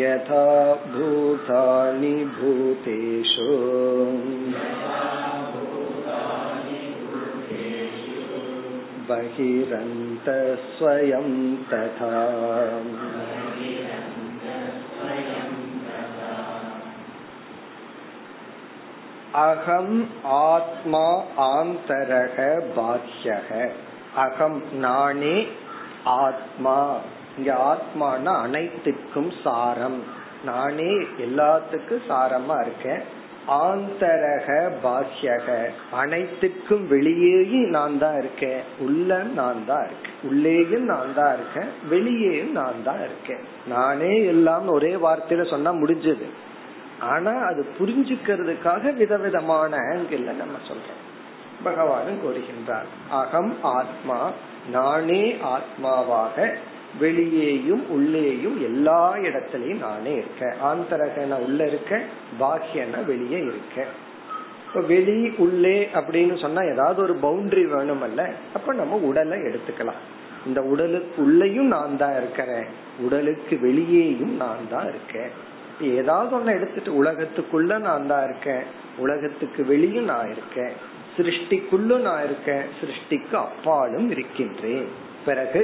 यथा भूतानि भूतेषु बहिरन्त स्वयं तथा அகம் ஆத்மா ஆந்தரக பாஹ்யக அகம் நானே ஆத்மா இங்க ஆத்மானா அனைத்துக்கும் சாரம் நானே எல்லாத்துக்கும் சாரமா இருக்கேன் ஆந்தரக பாஹ்யக அனைத்துக்கும் வெளியேயும் நான் தான் இருக்கேன். உள்ள நான் தான் இருக்கேன். உள்ளேயும் நான் தான் இருக்கேன். வெளியேயும் நான் தான் இருக்கேன். நானே எல்லாம் ஒரே வார்த்தையில சொன்னா முடிஞ்சது. ஆனா அது புரிஞ்சுக்கிறதுக்காக விதவிதமான ஆங்கிள் நம்ம சொல்றோம். பகவானும் கூறுகின்றார். அகம் ஆத்மா நானே ஆத்மாவாக வெளியேயும் உள்ளேயும் எல்லா இடத்திலையும் நானே இருக்கேன். ஆந்தரகன உள்ள இருக்க பாக்கியன வெளியே இருக்க. வெளி உள்ளே அப்படின்னு சொன்னா ஏதாவது ஒரு பவுண்டரி வேணும் அல்ல அப்ப நம்ம உடலை எடுத்துக்கலாம். இந்த உடலுக்கு உள்ளேயும் நான் தான் இருக்கிறேன் உடலுக்கு வெளியேயும் நான் தான் இருக்கேன். ஏதாவது ஒண்ணு எடுத்துட்டு உலகத்துக்குள்ள நான் தான் இருக்கேன் உலகத்துக்கு வெளியும் நான் இருக்கேன் சிருஷ்டிக்குள்ளும் நான் இருக்கேன் சிருஷ்டிக்கு அப்பாலும் இருக்கின்றேன். பிறகு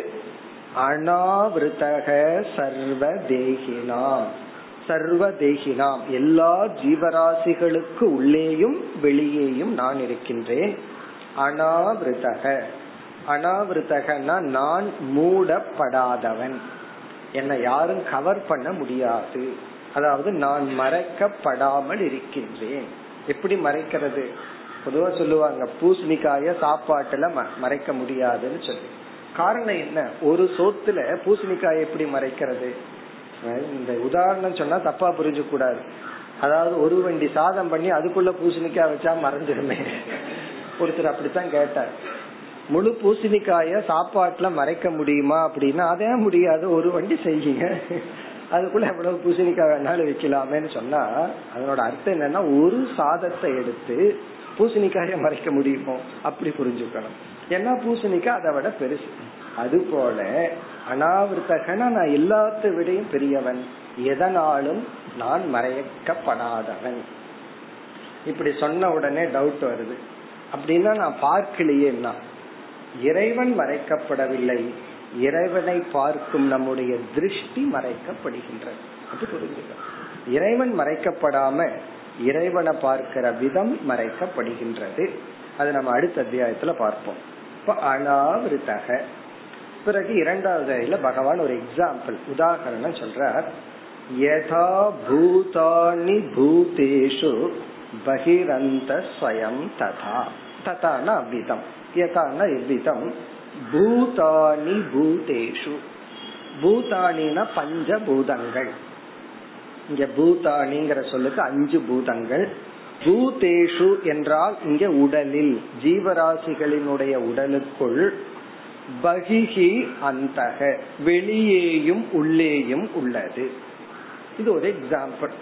அனாவிருத்தக சர்வ தேகினாம் சர்வ தேகினாம் எல்லா ஜீவராசிகளுக்கு உள்ளேயும் வெளியேயும் நான் இருக்கின்றேன். அனாவிருத்தக. அனாவிருத்தகன்னா நான் மூடப்படாதவன். என்னை யாரும் கவர் பண்ண முடியாது. அதாவது நான் மறைக்கப்படாமல் இருக்கின்றேன். எப்படி மறைக்கிறது? பொதுவா சொல்லுவாங்க பூசணிக்காய சாப்பாட்டுல மறைக்க முடியாதுன்னு சொல்லி. காரணம் என்ன? ஒரு சோத்துல பூசணிக்காய் எப்படி மறைக்கிறது? இந்த உதாரணம் சொன்னா தப்பா புரிஞ்சு கூடாது அதாவது ஒரு வண்டி சாதம் பண்ணி அதுக்குள்ள பூசணிக்காய் வச்சா மறைஞ்சிருமே ஒருத்தர் அப்படித்தான் கேட்டார். முழு பூசணிக்காய சாப்பாட்டுல மறைக்க முடியுமா அப்படின்னா அதே முடியாது ஒரு வண்டி செய்யுங்க. அதுக்குள்ள எவ்வளவு பூசணிக்காய் வேணாலும் வைக்கலாமேன்னு சொன்னா அதனோட அர்த்தம் என்னன்னா ஒரு சாதத்தை எடுத்து பூசணிக்காய மறைக்க முடியுமோ? அப்படி புரிஞ்சுக்கணும். ஏன்னா பூசணிக்காய் அதை விட பெருசு. அது போல அனாவிருத்தகனா நான் எல்லாத்த விடையும் பெரியவன். எதனாலும் நான் மறைக்கப்படாதவன் இப்படி சொன்ன உடனே டவுட் வருது. அப்படின்னா நான் பார்க்கலையேன்னா இறைவன் மறைக்கப்படவில்லை. இறைவனை பார்க்கும் நம்முடைய திருஷ்டி மறைக்கப்படுகின்றது. அது புரிஞ்சுக்க. இறைவன் மறைக்கப்படாம இறைவனை பார்க்கிற விதம் மறைக்கப்படுகின்றது. அது நம்ம அடுத்த அத்தியாயத்துல பார்ப்போம். இப்ப அனாவிருத்தக. பிறகு இரண்டாவது அறையில பகவான் ஒரு எக்ஸாம்பிள் உதாகரணம் சொல்றார். யதா பூதானி பூதேஷு பகிரந்த ஸ்வயம் ததா. ததான அவ்விதம் யதான இவ்விதம். பூதானி பூதேஷு. பூதானின பஞ்ச பூதங்கள். இங்க பூதானிங்கிற சொல்லுக்கு அஞ்சு பூதங்கள். பூதேஷு என்றால் இங்க உடலில் ஜீவராசிகளினுடைய உடலுக்குள் பகிஹி அந்தக வெளியேயும் உள்ளேயும் உள்ளது. இது ஒரு எக்ஸாம்பிள்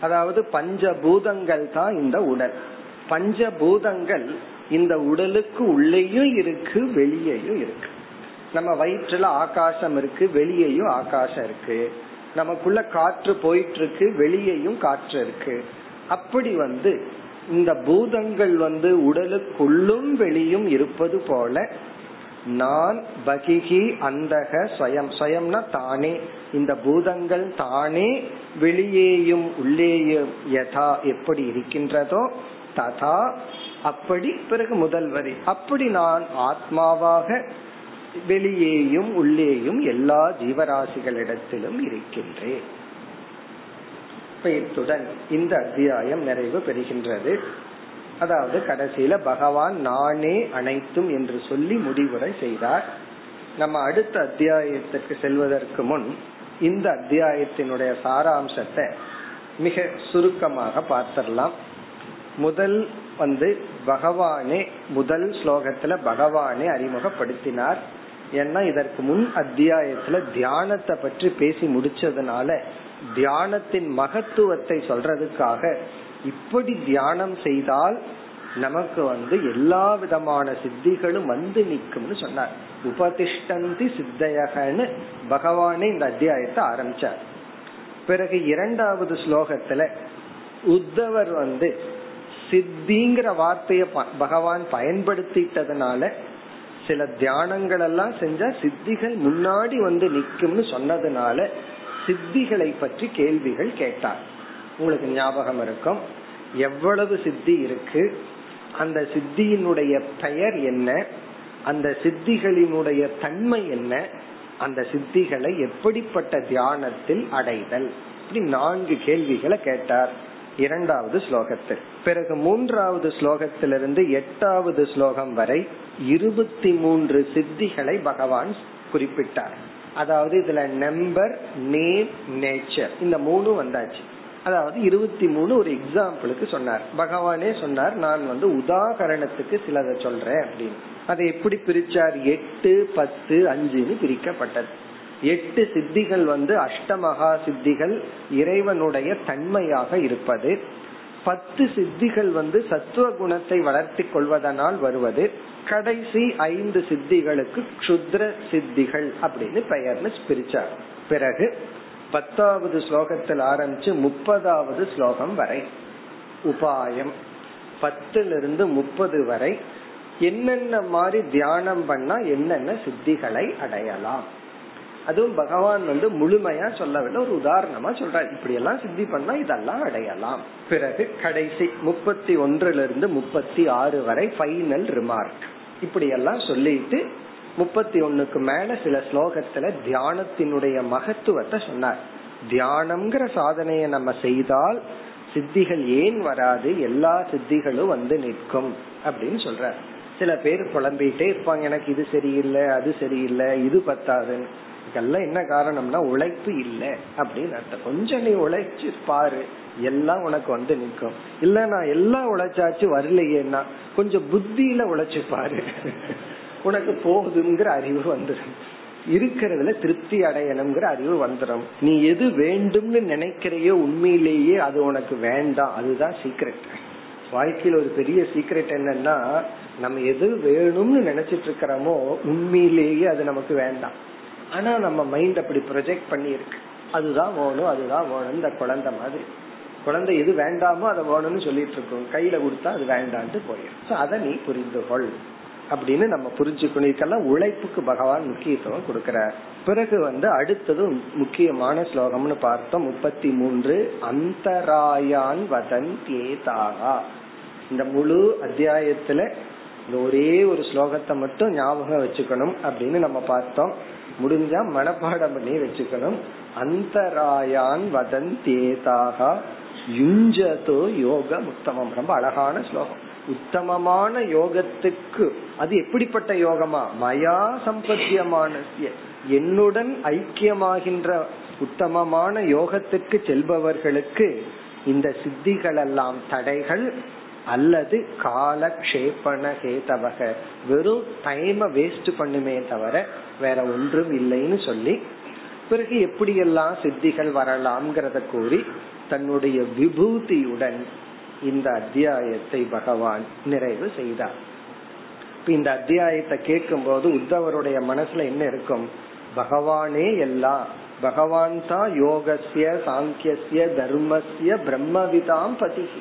அதாவது பஞ்சபூதங்கள் தான் இந்த உடல். பஞ்சபூதங்கள் இந்த உடலுக்கு உள்ளேயும் இருக்கு வெளியேயும் இருக்கு. நம்ம வயிற்றுல ஆகாசம் இருக்கு வெளியேயும் ஆகாசம் இருக்கு. நமக்குள்ள காற்று போயிட்டு இருக்கு வெளியேயும் காற்று இருக்கு. அப்படி வந்து இந்த பூதங்கள் வந்து உடலுக்குள்ளும் வெளியும் இருப்பது போல நான் பகிகி அந்தக ஸ்வயம். ஸ்வயம்னா தானே. இந்த பூதங்கள் தானே வெளியேயும் உள்ளேயும் யதா எப்படி இருக்கின்றதோ ததா. அப்படி பிறகு முதல் வரி. அப்படி நான் ஆத்மாவாக வெளியேயும் உள்ளேயும் எல்லா ஜீவராசிகளிடத்திலும் இருக்கின்றேன். இத்துடன் இந்த அத்தியாயம் நிறைவு பெறுகின்றது. அதாவது கடைசியில பகவான் நானே அனைத்தும் என்று சொல்லி முடிவுரை செய்தார். நம்ம அடுத்த அத்தியாயத்திற்கு செல்வதற்கு முன் இந்த அத்தியாயத்தினுடைய சாராம்சத்தை மிக சுருக்கமாக பார்த்திடலாம். முதல் வந்து பகவானே முதல் ஸ்லோகத்துல பகவானே அறிமுகப்படுத்தினார். ஏன்னா இதற்கு முன் அத்தியாயத்துல தியானத்தை பற்றி பேசி முடிச்சதுனால தியானத்தின் மகத்துவத்தை சொல்றதுக்காக இப்படி தியானம் செய்தால் நமக்கு வந்து எல்லா விதமான சித்திகளும் வந்து நிற்கும்னு சொன்னார். உபதிஷ்டந்தி சித்தையகன்னு பகவானே இந்த அத்தியாயத்தை ஆரம்பிச்சார். பிறகு இரண்டாவது ஸ்லோகத்துல உத்தவர் வந்து சித்திங்கிற வார்த்தைய பகவான் பயன்படுத்திட்டதுனால சில தியானங்கள் எல்லாம் செஞ்சா சித்திகள் முன்னாடி வந்து நிக்கும்னு சொன்னதுனால சித்திகளை பற்றி கேள்விகள் கேட்டார். உங்களுக்கு ஞாபகம் இருக்கும் எவ்வளவு சித்தி இருக்கு அந்த சித்தியினுடைய பெயர் என்ன அந்த சித்திகளினுடைய தன்மை என்ன அந்த சித்திகளை எப்படிப்பட்ட தியானத்தில் அடைதல் இப்படி நான்கு கேள்விகளை கேட்டார் இரண்டாவது ஸ்லோகத்தில். பிறகு மூன்றாவது ஸ்லோகத்திலிருந்து எட்டாவது ஸ்லோகம் வரை இருபத்தி மூன்று சித்திகளை பகவான் குறிப்பிட்டார். அதாவது இதுல நம்பர் நேம் நேச்சர் இந்த மூணு வந்தாச்சு. அதாவது இருபத்தி மூணு ஒரு எக்ஸாம்பிளுக்கு சொன்னார். பகவானே சொன்னார் நான் வந்து உதாகரணத்துக்கு சிலதை சொல்றேன் அப்படின்னு. அதை எப்படி பிரிச்சார்? எட்டு பத்து அஞ்சுன்னு பிரிக்கப்பட்டது. எட்டு சித்திகள் வந்து அஷ்டமகா சித்திகள் இறைவனுடைய தன்மையாக இருப்பது. பத்து சித்திகள் வந்து சத்துவ குணத்தை வளர்த்தி கொள்வதனால் வருவது. கடைசி ஐந்து சித்திகளுக்கு க்ஷுத்ர சித்திகள் அப்படின்னு பெயர்னு பிரிச்சார். பிறகு பத்தாவது ஸ்லோகத்தில் ஆரம்பிச்சு முப்பதாவது ஸ்லோகம் வரை. உபாயம். பத்திலிருந்து முப்பது வரை. என்னென்ன மாதிரி தியானம் பண்ணா என்னென்ன சித்திகளை அடையலாம்? அதுவும் பகவான் வந்து முழுமையா சொல்லவில்லை ஒரு உதாரணமா சொல்றார். இப்படி எல்லாம் சித்தி பண்ணா இதெல்லாம் அடையலாம். பிறகு கடைசி முப்பத்தி ஒன்றுல இருந்து முப்பத்தி ஆறு வரை ஃபைனல் ரிமார்க் இப்படி எல்லாம் சொல்லிட்டு முப்பத்தி ஒன்னுக்கு மேல சில ஸ்லோகத்துல தியானத்தினுடைய மகத்துவத்தை சொன்னார். தியானம்ங்கிற சாதனையை நம்ம செய்தால் சித்திகள் ஏன் வராது எல்லா சித்திகளும் வந்து நிற்கும் அப்படின்னு சொல்ற சில பேர் குழம்பிட்டே இருப்பாங்க எனக்கு இது சரியில்லை அது சரியில்லை இது பத்தாதுன்னு. இதெல்லாம் என்ன காரணம்னா உழைப்பு இல்ல அப்படின்னு அர்த்தம். கொஞ்சம் நீ உழைச்சு பாரு. எல்லாம் உனக்கு வந்து நிற்கும். இல்ல நான் எல்லாம் உழைச்சாச்சு வரலையேன்னா கொஞ்சம் புத்தியில உழைச்சு பாரு. உனக்கு போகுதுங்கிற அறிவு வந்துடும். இருக்கிறதுல திருப்தி அடையணுங்கிற அறிவு வந்துடும். நீ எது வேண்டும்னு நினைக்கிறையோ உண்மையிலேயே அது உனக்கு வேண்டாம். அதுதான் சீக்ரெட் வாழ்க்கையில் ஒரு பெரிய சீக்ரெட் என்னன்னா நம்ம எது வேணும்னு நினைச்சிட்டு இருக்கிறோமோ உண்மையிலேயே அது நமக்கு வேண்டாம். ஆனா நம்ம மைண்ட் அப்படி ப்ரொஜெக்ட் பண்ணி இருக்கு அதுதான் வேணும் அதுதான் வேணும் இந்த குழந்தை மாதிரி. குழந்தை எது வேண்டாமோ அதை வேணும்னு சொல்லிட்டு இருக்கோம். கையில கொடுத்தா அது வேண்டான்ட்டு போயிடும். அதை நீ புரிந்து கொள். அப்படின்னு நம்ம புரிஞ்சுக்கணும். இதுக்கெல்லாம் உழைப்புக்கு பகவான் முக்கியத்துவம் கொடுக்கிறார். பிறகு வந்து அடுத்தது முக்கியமான ஸ்லோகம்னு பார்த்தோம். முப்பத்தி மூன்று அந்தராயான் வதன் தேதாகா இந்த முழு அத்தியாயத்துல இந்த ஒரே ஒரு ஸ்லோகத்தை மட்டும் ஞாபகம் வச்சுக்கணும் அப்படின்னு நம்ம பார்த்தோம். முடிஞ்சா மனப்பாடம் பண்ணி வச்சுக்கணும். அந்தராயான் வதந்தேதாகா. யுஞ்சதோ யோக உத்தமம். ரொம்ப அழகான ஸ்லோகம். உத்தமமான யோகத்துக்கு அது எப்படிப்பட்ட யோகமா? மயா சம்பத்தியமான என்னுடன் ஐக்கியமாகின்ற உத்தமமான யோகத்துக்கு செல்பவர்களுக்கு இந்த சித்திகள் எல்லாம் தடைகள். அல்லது காலக்ஷேபண ஹேதவக வெறும் டைம வேஸ்ட் பண்ணுமே தவிர வேற ஒன்றும் இல்லைன்னு சொல்லி பிறகு எப்படியெல்லாம் சித்திகள் வரலாம்ங்கிறத கூறி தன்னுடைய விபூதியுடன் இந்த அத்தியாயத்தை பகவான் நிறைவு செய்தார். இந்த அத்தியாயத்தை கேட்கும் போது உத்தவருடைய மனசுல என்ன இருக்கும்? பகவானே எல்லாம் பகவான் தான் யோகசிய சாங்கியசிய தர்மசிய பிரம்மவிதாம் பதிகி.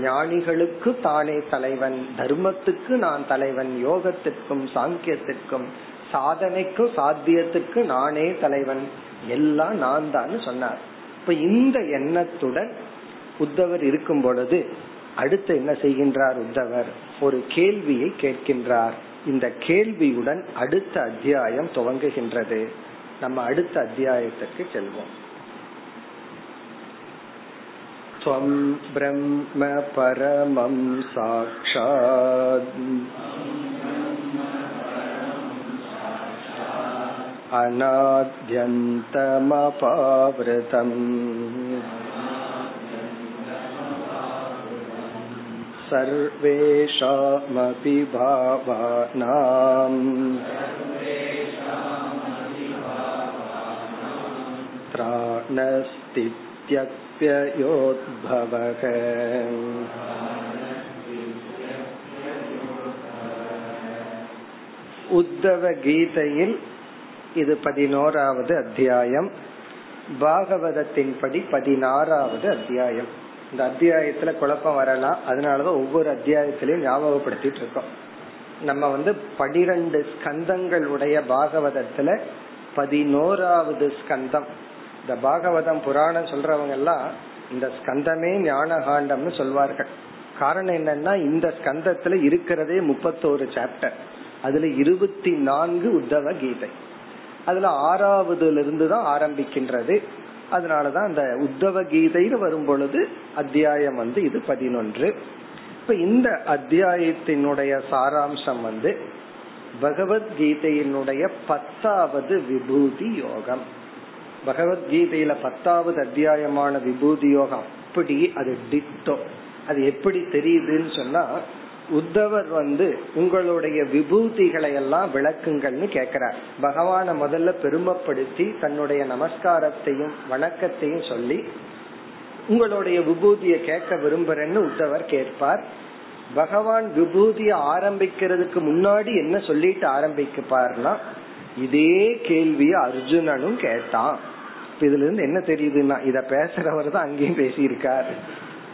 ஞானிகளுக்கு தானே தலைவன். தர்மத்துக்கு நான் தலைவன். யோகத்திற்கும் சாங்கியத்திற்கும் சாதனைக்கும் சாத்தியத்துக்கு நானே தலைவன். எல்லாம் நான் தான் சொன்னார். இப்ப இந்த எண்ணத்துடன் உத்தவர் இருக்கும் பொழுது அடுத்து என்ன செய்கின்றார் உத்தவர்? ஒரு கேள்வியை கேட்கின்றார். இந்த கேள்வியுடன் அடுத்த அத்தியாயம் துவங்குகின்றது. நம்ம அடுத்த அத்தியாயத்திற்கு செல்வோம். त्वं ब्रह्म परमं साक्षात् अनाद्यन्तमपावृतम् सर्वेषामपि भावानाम् त्राणस्तित्यप्ययोद्भवः உத்தவ கீதையில் இது பதினோராவது அத்தியாயம் பாகவதத்தின் படி பதினாறாவது அத்தியாயம் இந்த அத்தியாயத்துல குழப்பம் வரலாம் அதனாலதான் ஒவ்வொரு அத்தியாயத்திலையும் ஞாபகப்படுத்திட்டு இருக்கோம் நம்ம வந்து பனிரெண்டு ஸ்கந்தங்கள் உடைய பாகவதத்துல பதினோராவது ஸ்கந்தம் இந்த பாகவதம் புராணம் சொல்றவங்க எல்லாம் இந்த ஸ்கந்தமே ஞான காண்டம்னு சொல்வார்கள். காரணம் என்னன்னா இந்த ஸ்கந்தத்துல இருக்கிறதே முப்பத்தோரு சாப்டர் அதுல இருபத்தி நான்கு உத்தவ கீதை. அதுல ஆறாவதுல இருந்து தான் ஆரம்பிக்கின்றது. அதனாலதான் அந்த உத்தவ கீதைன்னு வரும் பொழுது அத்தியாயம் வந்து இது பதினொன்று. இப்ப இந்த அத்தியாயத்தினுடைய சாராம்சம் வந்து பகவத்கீதையினுடைய பத்தாவது விபூதி யோகம். பகவத்கீதையில பத்தாவது அத்தியாயமான விபூதி யோகம் அப்படி அது டிட்டோ அது எப்படி தெரியுதுன்னு சொன்னா உத்தவர் வந்து உங்களுடைய விபூதிகளை எல்லாம் விளக்குங்கள்னு கேக்குறார். பகவான முதல்ல பெருமைப்படுத்தி தன்னுடைய நமஸ்காரத்தையும் வணக்கத்தையும் சொல்லி உங்களுடைய விபூதிய கேட்க விரும்புறேன்னு உத்தவர் கேட்பார். பகவான் விபூதிய ஆரம்பிக்கிறதுக்கு முன்னாடி என்ன சொல்லிட்டு ஆரம்பிக்கப்பார்னா இதே கேள்விய அர்ஜுனனும் கேட்டான். இதுல இருந்து என்ன தெரியுதுன்னா இத பேசுறவர் தான் அங்கேயும் பேசியிருக்காரு.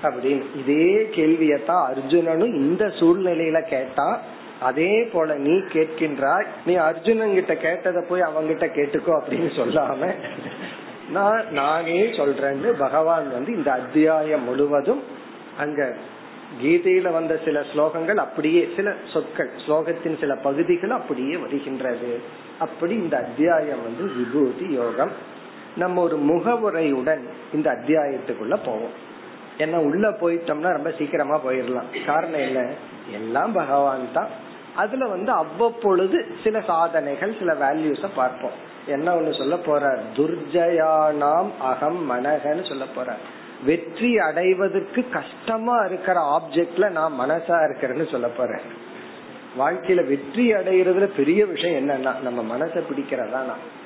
அப்படின்னு. இதே கேள்வியத்தான் அர்ஜுனனும் இந்த சூழ்நிலையில கேட்டா அதே போல நீ கேட்கின்றாய் நீ அர்ஜுனன் கிட்ட கேட்டதை போய் அவங்கிட்ட கேட்டுக்கோ அப்படின்னு சொல்லாம நான் நானே சொல்றேன்னு பகவான் வந்து இந்த அத்தியாயம் முழுவதும் அங்க கீதையில வந்த சில ஸ்லோகங்கள் அப்படியே சில சொற்கள் ஸ்லோகத்தின் சில பகுதிகள் அப்படியே வருகின்றது. அப்படி இந்த அத்தியாயம் வந்து விபூதி யோகம். நம்ம ஒரு முகவுரையுடன் இந்த அத்தியாயத்துக்குள்ள போவோம். ஏன்னா உள்ள போயிட்டோம்னா ரொம்ப சீக்கிரமா போயிடலாம். காரணம் என்ன? எல்லாம் பகவான் தான். அதுல வந்து அவ்வப்பொழுது சில சாதனைகள் சில வேல்யூஸ பார்ப்போம். என்ன ஒண்ணு சொல்ல போறார்? துர்ஜயானாம் அகம் மனகன்னு சொல்ல போறார். வெற்றி அடைவதற்கு கஷ்டமா இருக்கிற ஆப்ஜெக்ட்ல நான் மனசா இருக்கிறேன்னு சொல்ல போறேன் வாழ்க்கையில வெற்றி அடைகிறதுல பெரிய விஷயம் என்னன்னா நம்ம மனசை பிடிக்கிறதா நான்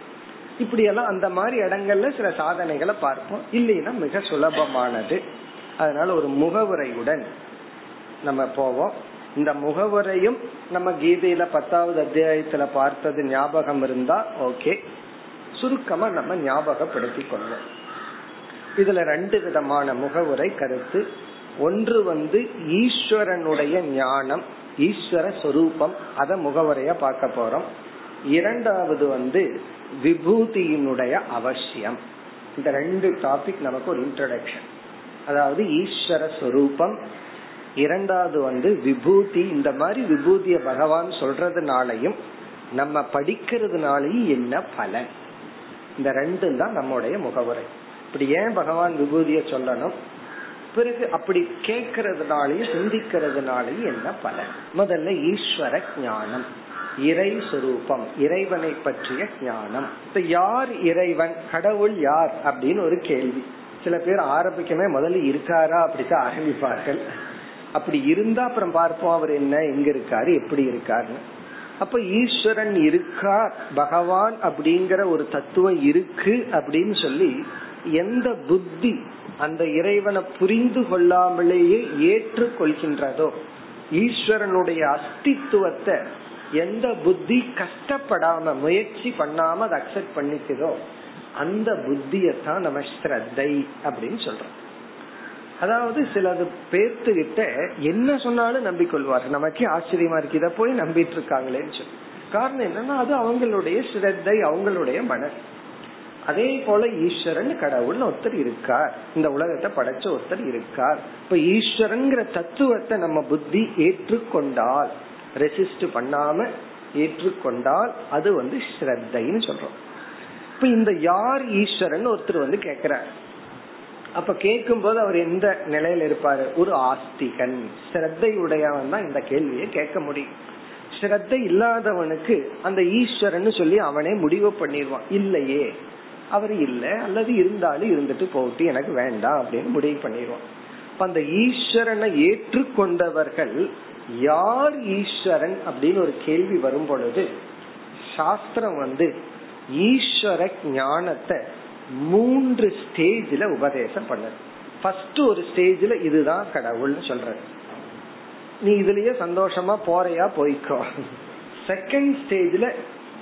இப்படி எல்லாம் அந்த மாதிரி இடங்கள்ல சில சாதனைகளை பார்ப்போம். இல்லைன்னா மிக சுலபமானது. அதனால ஒரு முகவுரையுடன் நம்ம போவோம். இந்த முகவுரையும் நம்ம கீதையில பத்தாவது அத்தியாயத்துல பார்த்தது ஞாபகம் இருந்தா ஓகே. சுருக்கமா நம்ம ஞாபகப்படுத்தி கொள்வோம். இதுல ரெண்டு விதமான முகவுரை கருத்து. ஒன்று வந்து ஈஸ்வரனுடைய ஞானம் ஈஸ்வர சொரூபம். அத முகவுரைய பார்க்க போறோம். இரண்டாவது வந்து விபூதியினுடைய அவசியம். இந்த ரெண்டு டாபிக் நமக்கு ஒரு இன்ட்ரடக்ஷன் அதாவது ஈஸ்வர சொரூபம். இரண்டாவது வந்து விபூதி. இந்த மாதிரி விபூதிய பகவான் சொல்றதுனாலையும் நம்ம படிக்கிறதுனாலையும் என்ன பலன்? இந்த ரெண்டும் தான் நம்முடைய முகவுரை. இப்படி ஏன் பகவான் விபூதிய சொல்லணும்? பிறகு அப்படி கேட்கறதுனாலையும் சிந்திக்கிறதுனாலையும் என்ன பலன்? முதல்ல ஈஸ்வர ஞானம். இறை சுரூபம் இறைவனை பற்றிய ஞானம். இப்ப யார் இறைவன்? கடவுள் யார்? அப்படின்னு ஒரு கேள்வி. சில பேர் ஆரம்பிக்கவே முதல்ல இருக்காரா அப்படித்தான் ஆரம்பிப்பார்கள். அப்படி இருந்தா அப்புறம் பார்ப்போம் அவர் என்ன எங்க இருக்காரு எப்படி இருக்காருன்னு. அப்ப ஈஸ்வரன் இருக்கார் பகவான் அப்படிங்கிற ஒரு தத்துவம் இருக்கு அப்படின்னு சொல்லி எந்த புத்தி அந்த இறைவனை புரிந்து கொள்ளாமலேயே ஏற்றுக்கொள்கின்றதோ ஈஸ்வரனுடைய அஸ்தித்துவத்தை எந்த புத்தி கஷ்டப்படாம முயற்சி பண்ணாம அதை அக்செப்ட் பண்ணிக்குதோ அந்த புத்தியத்தான் நம்ம ஸ்ரத்தை அப்படின்னு சொல்றோம். அதாவது சிலது பேர்த்து கிட்ட என்ன சொன்னாலும் நம்பிக்கொள்வார்கள் நமக்கே ஆச்சரியமா இருக்கு இதை போய் நம்பிட்டு இருக்காங்களேன்னு சொல்லி. காரணம் என்னன்னா அது அவங்களுடைய ஸ்ரத்தை அவங்களுடைய மனசு. அதே போல ஈஸ்வரன் கடவுள் ஒருத்தர் இருக்கார். இந்த உலகத்தை படைச்ச ஒருத்தர் இருக்கார். இப்ப ஈஸ்வரங்கிற தத்துவத்தை நம்ம புத்தி ஏற்றுக்கொண்டால் ரெசிஸ்ட் பண்ணாம ஏற்றுக்கொண்டால் அது வந்து ஸ்ரத்தைன்னு சொல்றோம். இப்ப இந்த யார் ஈஸ்வரன் ஒருத்தர் வந்து கேக்குறார். அப்ப கேட்கும் போது அவர் எந்த நிலையில இருப்பாரு? ஒரு ஆஸ்திகன். ஸ்ரத்தை உடையவன் தான் இந்த கேள்வியை கேட்க முடியும். ஸ்ரத்தை இல்லாதவனுக்கு அந்த ஈஸ்வரன் சொல்லி அவனே முடிவு பண்ணிடுவான். இல்லையே அவர் இல்ல அல்லது இருந்தாலும் இருந்துட்டு போட்டு எனக்கு வேண்டாம் அப்படின்னு முடிவு பண்ணிடுவான். அந்த ஈஸ்வரனை ஏற்றுக்கொண்டவர்கள் யார் ஈஸ்வரன் அப்படின்னு ஒரு கேள்வி வரும் பொழுது சாஸ்திரம் வந்து ஈஸ்வர ஞானத்தை மூன்று ஸ்டேஜ்ல உபதேசம் பண்ணது. ஃபர்ஸ்ட் ஒரு ஸ்டேஜ்ல இதுதான் கடவுள்னு சொல்றது. நீ இதுலயே சந்தோஷமா போறையா போய்க்கோ. செகண்ட் ஸ்டேஜ்ல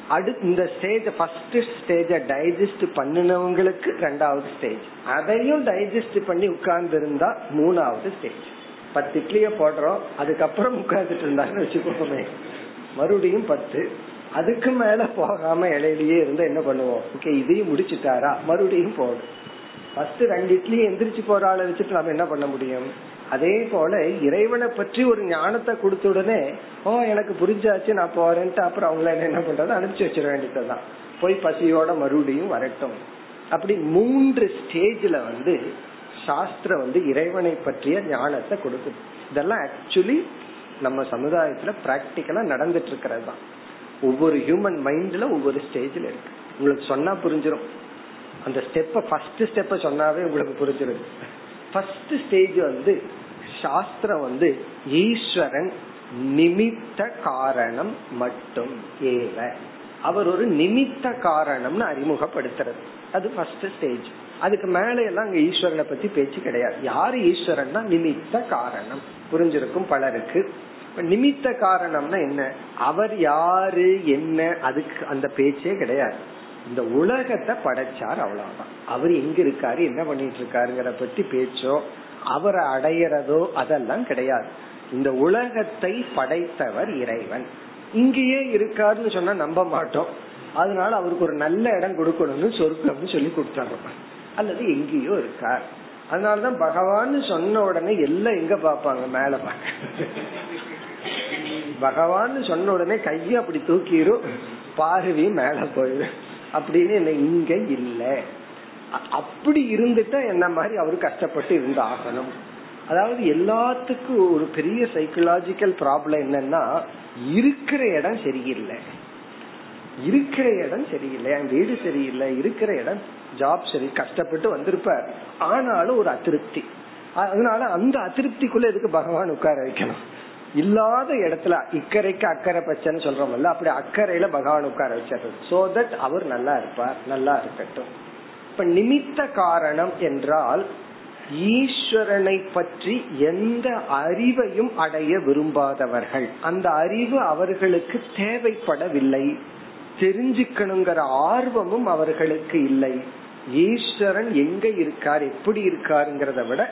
அடு இந்த ஸ்டேஜ் ஃபர்ஸ்ட் ஸ்டேஜ டைஜஸ்ட் பண்ணினவங்களுக்கு ரெண்டாவது ஸ்டேஜ் அதையும் டைஜஸ்ட் பண்ணி உட்கார்ந்து இருந்தா மூணாவது ஸ்டேஜ் பத்து இட்லிய போடுறோம் அதுக்கப்புறம் உட்கார்ந்துட்டு இருந்தாங்கன்னு வச்சுக்கோமே. மறுபடியும் பத்து அதுக்கு மேல போகாம இலையிலேயே இருந்தா என்ன பண்ணுவோம்? ஓகே இதையும் முடிச்சுட்டாரா? மறுபடியும் போடும் பத்து ரெண்டு இட்லி எந்திரிச்சு போற ஆளை வச்சுட்டு நம்ம என்ன பண்ண முடியும்? அதே போல இறைவனை பற்றி ஒரு ஞானத்தை கொடுத்த உடனே ஓ எனக்கு புரிஞ்சாச்சு நான் போறேன்ட்டு அப்புறம் அவங்கள என்ன பண்றது? அனுப்பிச்சு வச்சிட வேண்டியதுதான். போய் பசியோட மறுபடியும் வரட்டும். அப்படி மூன்று ஸ்டேஜ்ல வந்து சாஸ்திரம் வந்து இறைவனை பற்றிய ஞானத்தை கொடுக்குது. இதெல்லாம் ஆக்சுவலி நம்ம சமுதாயத்துல பிராக்டிக்கலா நடந்துட்டு இருக்கிறது தான் ஒவ்வொரு ஹியூமன் மைண்ட்ல ஒவ்வொரு ஸ்டேஜ்ல இருக்கு. உங்களுக்கு சொன்னா புரிஞ்சிடும் அந்த ஸ்டெப்ப ஃபர்ஸ்ட் ஸ்டெப்ப சொன்னாவே உங்களுக்கு புரிஞ்சிடும் ஃபர்ஸ்ட் ஸ்டேஜ் வந்து சாஸ்திரம் வந்து ஈஸ்வரன் நிமித்த காரணம் மட்டும் ஏவ. அவர் ஒரு நிமித்த காரணம்னு அறிமுகப்படுத்துறது. அது ஃபர்ஸ்ட் ஸ்டேஜ் அதுக்கு மேல எல்லாம் அங்க ஈஸ்வரனை பத்தி பேச்சு கிடையாது. யாரு ஈஸ்வரன்னா நிமித்த காரணம். புரிஞ்சிருக்கும் பலருக்கு. நிமித்த காரணம்னா என்ன? அவர் யாரு என்ன அதுக்கு அந்த பேச்சே கிடையாது. இந்த உலகத்தை படைச்சார் அவ்வளவுதான். அவர் எங்க இருக்காரு என்ன பண்ணிட்டு இருக்காருங்கிற பத்தி பேச்சோ அவரை அடையிறதோ அதெல்லாம் கிடையாது. இந்த உலகத்தை படைத்தவர் இறைவன். இங்கேயே இருக்காருன்னு சொன்னா நம்ப மாட்டோம். அதனால அவருக்கு ஒரு நல்ல இடம் கொடுக்கணும்னு சொர்க்கம்னு சொல்லி கொடுத்தாங்க அல்லது எங்கேயோ இருக்கார். அதனாலதான் பகவான் சொன்ன உடனே எல்லாம் எங்க பாப்பாங்க மேல பாக்க பகவான் சொன்ன உடனே கைய அப்படி தூக்கிரும் பார்வையும் மேல போயிடும். அப்படின்னு என்ன இங்க இல்ல. அப்படி இருந்துட்டா என்ன மாதிரி அவரு கஷ்டப்பட்டு இருந்து ஆகணும் அதாவது எல்லாத்துக்கும் ஒரு பெரிய சைக்கலாஜிக்கல் ப்ராப்ளம் என்னன்னா இருக்கிற இடம் சரியில்லை. இருக்கிற இடம் சரியில்லை. என் வீடு சரியில்லை. இருக்கிற இடம் ஜாப் சரி கஷ்டப்பட்டு வந்திருப்பார். ஆனாலும் ஒரு அதிருப்தி. அதனால அந்த அதிருப்திக்குள்ள எதுக்கு பகவான் உட்கார வைக்கணும்? இல்லாத இடத்துல இக்கரைக்கு அக்கறை பச்சைன்னு சொல்றோம்ல அப்படி அக்கறையில பகவான் உட்கார வச்சாரு. சோ தட் அவர் நல்லா இருப்பார் நல்லா இருக்கட்டும். இப்ப நிமித்த காரணம் என்றால் ஈஸ்வரனை பற்றி எந்த அறிவையும் அடைய விரும்பாதவர்கள். அந்த அறிவு அவர்களுக்கு தேவைப்படவில்லை. தெரிஞ்சுக்கணுங்கிற ஆர்வமும் அவர்களுக்கு இல்லை. ஈஸ்வரன் எங்க இருக்கார் எப்படி இருக்காருங்கிறத விட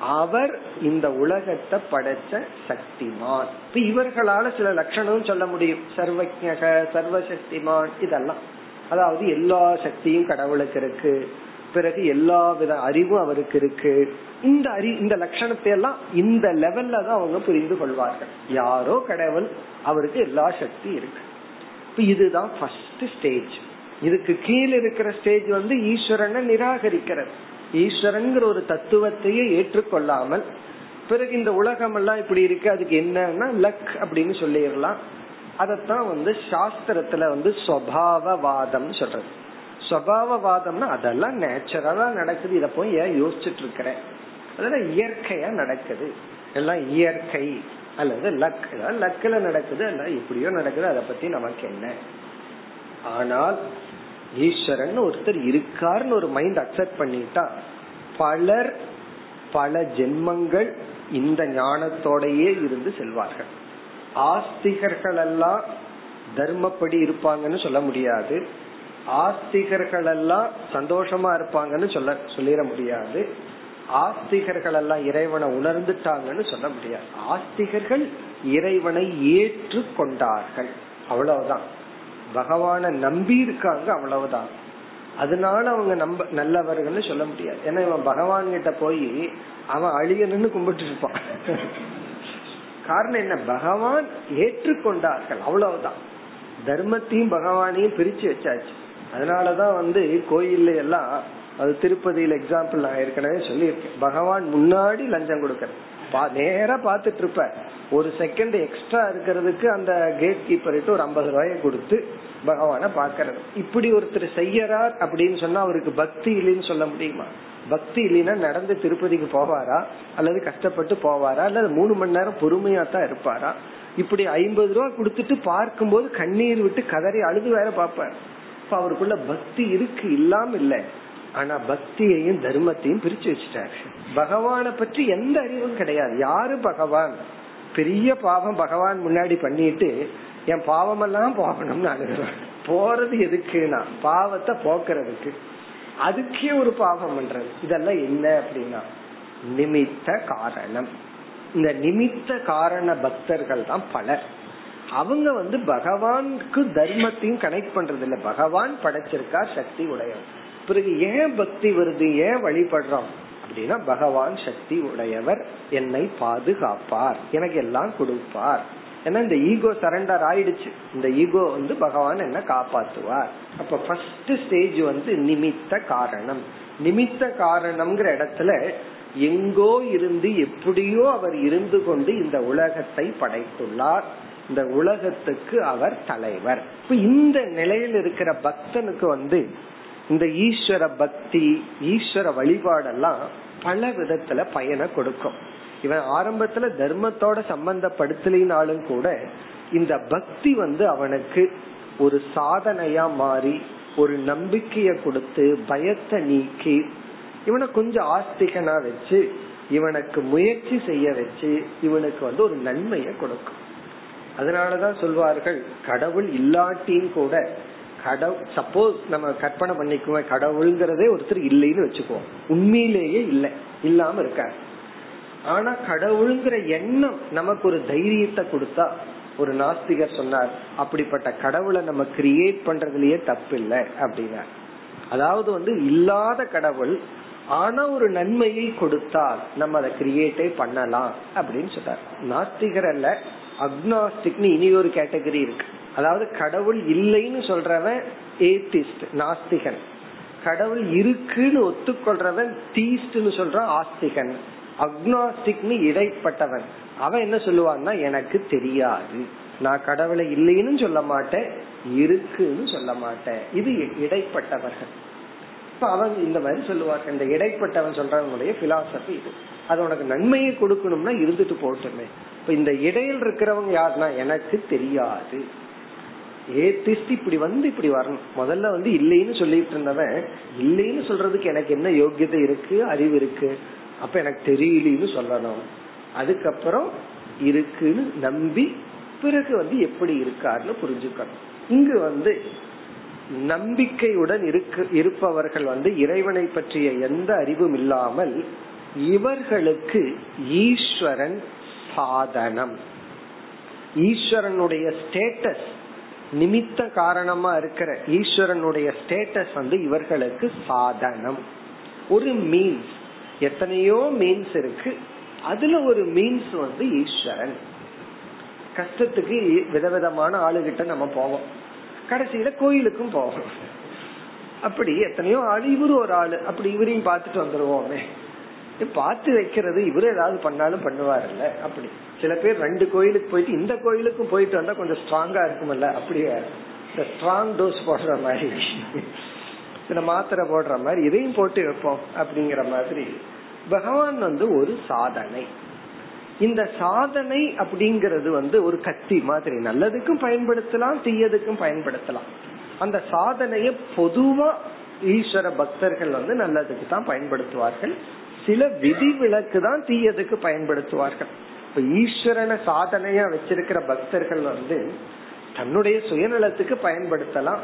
அவர் இந்த உலகத்தை படைச்ச சக்திமான். இப்ப இவர்களால சில லட்சணம் சொல்ல முடியும். சர்வஜக சர்வசக்திமான் இதெல்லாம். அதாவது எல்லா சக்தியும் கடவுளுக்கு இருக்கு. பிறகு எல்லா வித அறிவும் அவருக்கு இருக்கு. இந்த அறி இந்த லட்சணத்தை எல்லாம் இந்த லெவல்ல தான் அவங்க புரிந்து கொள்வார்கள். யாரோ கடவுள் அவருக்கு எல்லா சக்தி இருக்கு. இதுதான் ஃபர்ஸ்ட் ஸ்டேஜ் இதுக்கு கீழே இருக்கிற ஸ்டேஜ் வந்து ஈஸ்வரனை நிராகரிக்கிறது. ஈஸ்வரங்கிற ஒரு தத்துவத்தையே ஏற்றுக்கொள்ளாமல் பிறகு இந்த உலகம் எல்லாம் இப்படி இருக்கு அதுக்கு என்னன்னா லக் அப்படின்னு சொல்லிடலாம். அதத்தான் வந்து சாஸ்திரத்துல வந்து சுவாவவாதம் சொல்றது. சுவாவவாதம்னா அதெல்லாம் நேச்சுரலா நடக்குது. இத போய் ஏன் யோசிச்சுட்டு இருக்கிறேன் அதெல்லாம் இயற்கையா நடக்குது. எல்லாம் இயற்கை அல்லது லக். லக்ல நடக்குது எல்லாம் இப்படியோ நடக்குது அதை பத்தி நமக்கு என்ன? ஆனால் ஈஸ்வரன் ஒருத்தர் இருக்காருன்னு ஒரு மைண்ட் அக்செப்ட் பண்ணிட்டா பலர் பல ஜென்மங்கள் இந்த ஞானத்தோடையே இருந்து செல்வார்கள். ஆஸ்திகர்கள் எல்லாம் தர்மப்படி இருப்பாங்கன்னு சொல்ல முடியாது. ஆஸ்திகர்கள் எல்லாம் சந்தோஷமா இருப்பாங்கன்னு சொல்ல சொல்லிட முடியாது. ஆஸ்திகர்கள் எல்லாம் இறைவனை உணர்ந்துட்டாங்கன்னு சொல்ல முடியாது. ஆஸ்திகர்கள் இறைவனை ஏற்று கொண்டார்கள் அவ்வளவுதான். பகவான நம்பி இருக்காங்க அவ்வளவுதான். அதனால அவங்க நம்ப நல்லவர்கள்னு சொல்ல முடியாது. ஏன்னா இவன் பகவான் கிட்ட போய் அவன் அழியணும்னு கும்பிட்டு இருப்பான். காரணம் என்ன? பகவான் ஏற்றுக்கொண்டார்கள். அவ்வளவுதான். தர்மத்தையும் பகவானையும் பிரிச்சு வச்சாச்சு. அதனாலதான் வந்து கோயில்ல எல்லாம் அது திருப்பதியில எக்ஸாம்பிள் நான் ஏற்கனவே சொல்லியிருக்கேன். பகவான் முன்னாடி லஞ்சம் கொடுக்கறது நேரா பாத்துட்டு இருப்ப. ஒரு செகண்ட் எக்ஸ்ட்ரா இருக்கிறதுக்கு அந்த கேட் கீப்பர்கிட்ட ஒரு ஐம்பது ரூபாய கொடுத்து பகவான பாக்கிறது இப்படி ஒருத்தர் செய்யறார் அப்படின்னு சொன்னா அவருக்கு பக்தி இல்லைன்னு சொல்ல முடியுமா? பக்தி இல்லைன்னா நடந்து திருப்பதிக்கு போவாரா? அல்லது கஷ்டப்பட்டு போவாரா? அல்லது மூணு மணி நேரம் பொறுமையா தான் இருப்பாரா? இப்படி ஐம்பது ரூபா கொடுத்துட்டு பார்க்கும்போது கண்ணீர் விட்டு கதறி அழுது வேற பாப்பார் இப்ப அவருக்குள்ள பக்தி இருக்கு இல்லாம இல்லை. ஆனா பக்தியையும் தர்மத்தையும் பிரிச்சு வச்சுட்டாரு. பகவான பற்றி எந்த அறிவும் கிடையாது. யாரு பகவான்? பெரிய பாவம் பகவான் முன்னாடி பண்ணிட்டு என் பாவம் எல்லாம் போகணும்னு அழுகிறேன் போறது எதுக்குன்னா பாவத்தை போக்குறதுக்கு. அதுக்கே ஒரு பாவம் பண்றது. இதெல்லாம் என்ன அப்படின்னா நிமித்த காரணம். இந்த நிமித்த காரண பக்தர்கள் தான் பலர். அவங்க வந்து பகவானுக்கு தர்மத்தையும் கனெக்ட் பண்றது இல்ல பகவான் படைச்சிருக்கா சக்தி உடையவர் பிறகு ஏன் பக்தி வருது ஏன் வழிபடுறோம்? அப்படின்னா பகவான் சக்தி உடையவர் என்னை பாதுகாப்பார் எனக்கு எல்லாம் கொடுப்பார். ஏன்னா இந்த ஈகோ சரண்டர் ஆயிடுச்சு. இந்த ஈகோ வந்து பகவான் என்ன காப்பாத்துவார். அப்ப ஃபர்ஸ்ட் ஸ்டேஜ் வந்து நிமித்த காரணம். நிமித்த காரணம்ங்கிற இடத்துல எங்கோ இருந்து எப்படியோ அவர் இருந்து கொண்டு இந்த உலகத்தை படைத்துள்ளார். இந்த உலகத்துக்கு அவர் தலைவர். இப்ப இந்த நிலையில் இருக்கிற பக்தனுக்கு வந்து இந்த ஈஸ்வர பக்தி ஈஸ்வர வழிபாடெல்லாம் பல விதத்துல பயனை கொடுக்கும். இவன் ஆரம்பத்துல தர்மத்தோட சம்பந்தப்படுத்தலினாலும் கூட இந்த பக்தி வந்து அவனுக்கு ஒரு சாதனையா மாறி ஒரு நம்பிக்கைய கொடுத்து பயத்தை நீக்கி இவனை கொஞ்சம் ஆஸ்திகனா வச்சு இவனுக்கு முயற்சி செய்ய வச்சு இவனுக்கு வந்து ஒரு நன்மையை கொடுக்கும். அதனாலதான் சொல்வார்கள் கடவுள் இல்லாட்டியும் கூட கடவுள் சப்போஸ் நம்ம கற்பனை பண்ணிக்குவோம் கடவுள்ங்கிறதே ஒருத்தர் இல்லைன்னு வச்சுக்குவோம். உண்மையிலேயே இல்லை இல்லாம இருக்காரு ஆனா கடவுளுங்கிற எண்ணம் நமக்கு ஒரு தைரியத்தை கொடுத்தா ஒரு நாஸ்திகர் சொன்னார் அப்படிப்பட்ட கடவுளை நம்ம கிரியேட் பண்றதுலயே தப்பு இல்லை அப்படின்னா. அதாவது வந்து இல்லாத கடவுள் ஆனா ஒரு நன்மையை கொடுத்தால் நம்ம அதை கிரியேட்டே பண்ணலாம் அப்படின்னு சொன்னார் நாஸ்திகர் அல்ல அக்னாஸ்டிக்னு இனி ஒரு கேட்டகரி இருக்கு. அதாவது கடவுள் இல்லைன்னு சொல்றவன் ஏத்திஸ்ட் நாஸ்திகன். கடவுள் இருக்குன்னு ஒத்துக்கொள்றவன் தீஸ்ட்னு சொல்றான் ஆஸ்திகன். அக்னாஸ்டிக்னு இடைப்பட்டவன். அவன் என்ன சொல்லுவான்னா எனக்கு தெரியாது. நான் கடவுளை இல்லைன்னு சொல்ல மாட்டேன் இருக்குன்னு சொல்ல மாட்டேன். இது இடைப்பட்டவர்கள். இப்ப அவன் இந்த மாதிரி சொல்லுவாங்க. இந்த இடைப்பட்டவன் சொல்றவனுடைய பிலாசபி இது. அது உனக்கு நன்மையை கொடுக்கணும்னா இருந்துட்டு போட்டுமே. இப்ப இந்த இடையில் இருக்கிறவங்க யாருன்னா எனக்கு தெரியாது. ஏத்திஸ்ட் இப்படி வந்து இப்படி வரணும். முதல்ல வந்து இல்லைன்னு சொல்லிட்டு இருந்தவன் இல்லைன்னு சொல்றதுக்கு எனக்கு என்ன யோகியதை இருக்கு அறிவு இருக்கு? அப்ப எனக்கு தெரியலன்னு சொல்லணும். அதுக்கப்புறம் இருக்குன்னு நம்பி பிறகு வந்து எப்படி இருக்காருன்னு புரிஞ்சுக்கணும். இங்கு வந்து நம்பிக்கையுடன் இருக்க இருப்பவர்கள் வந்து இறைவனை பற்றிய எந்த அறிவும் இல்லாமல் இவர்களுக்கு ஈஸ்வரன் சாதனம். ஈஸ்வரனுடைய ஸ்டேட்டஸ் நிமித்த காரணமா இருக்கிற ஈஸ்வரனுடைய ஸ்டேட்டஸ் வந்து இவர்களுக்கு சாதனம். ஒரு மீன்ஸ் எத்தனையோ மீன்ஸ் இருக்கு. அதுல ஒரு மீன்ஸ் வந்து ஈஸ்வரன். கஷ்டத்துக்கு விதவிதமான ஆளுகிட்ட நம்ம போவோம். கடைசியில கோயிலுக்கும் போவோம். அப்படி எத்தனையோ ஆள் இவரு ஒரு ஆளு. அப்படி இவரையும் பார்த்துட்டு வந்துருவோமே. பார்த்து வைக்கிறது இவரு ஏதாவது பண்ணாலும் பண்ணுவாருல்ல அப்படி. சில பேர் ரெண்டு கோயிலுக்கு போயிட்டு இந்த கோயிலுக்கும் போயிட்டு வந்தா கொஞ்சம் ஸ்ட்ராங்கா இருக்கும்ல அப்படியே இந்த ஸ்ட்ராங் டோஸ் போடுற மாதிரி. சில மாத்திரை போடுற மாதிரி இதையும் போட்டு வைப்போம் அப்படிங்கிற மாதிரி. பகவான் வந்து ஒரு சாதனை. இந்த சாதனை அப்படிங்கிறது வந்து ஒரு கத்தி மாதிரி. நல்லதுக்கும் பயன்படுத்தலாம் தீயதுக்கும் பயன்படுத்தலாம். அந்த சாதனைய பொதுவா ஈஸ்வர பக்தர்கள் வந்து நல்லதுக்கு தான் பயன்படுத்துவார்கள். சில விதிவிலக்கு தான் தீயதுக்கு பயன்படுத்துவார்கள். இப்ப ஈஸ்வரனை சாதனையா வச்சிருக்கிற பக்தர்கள் வந்து தன்னுடைய சுயநலத்துக்கு பயன்படுத்தலாம்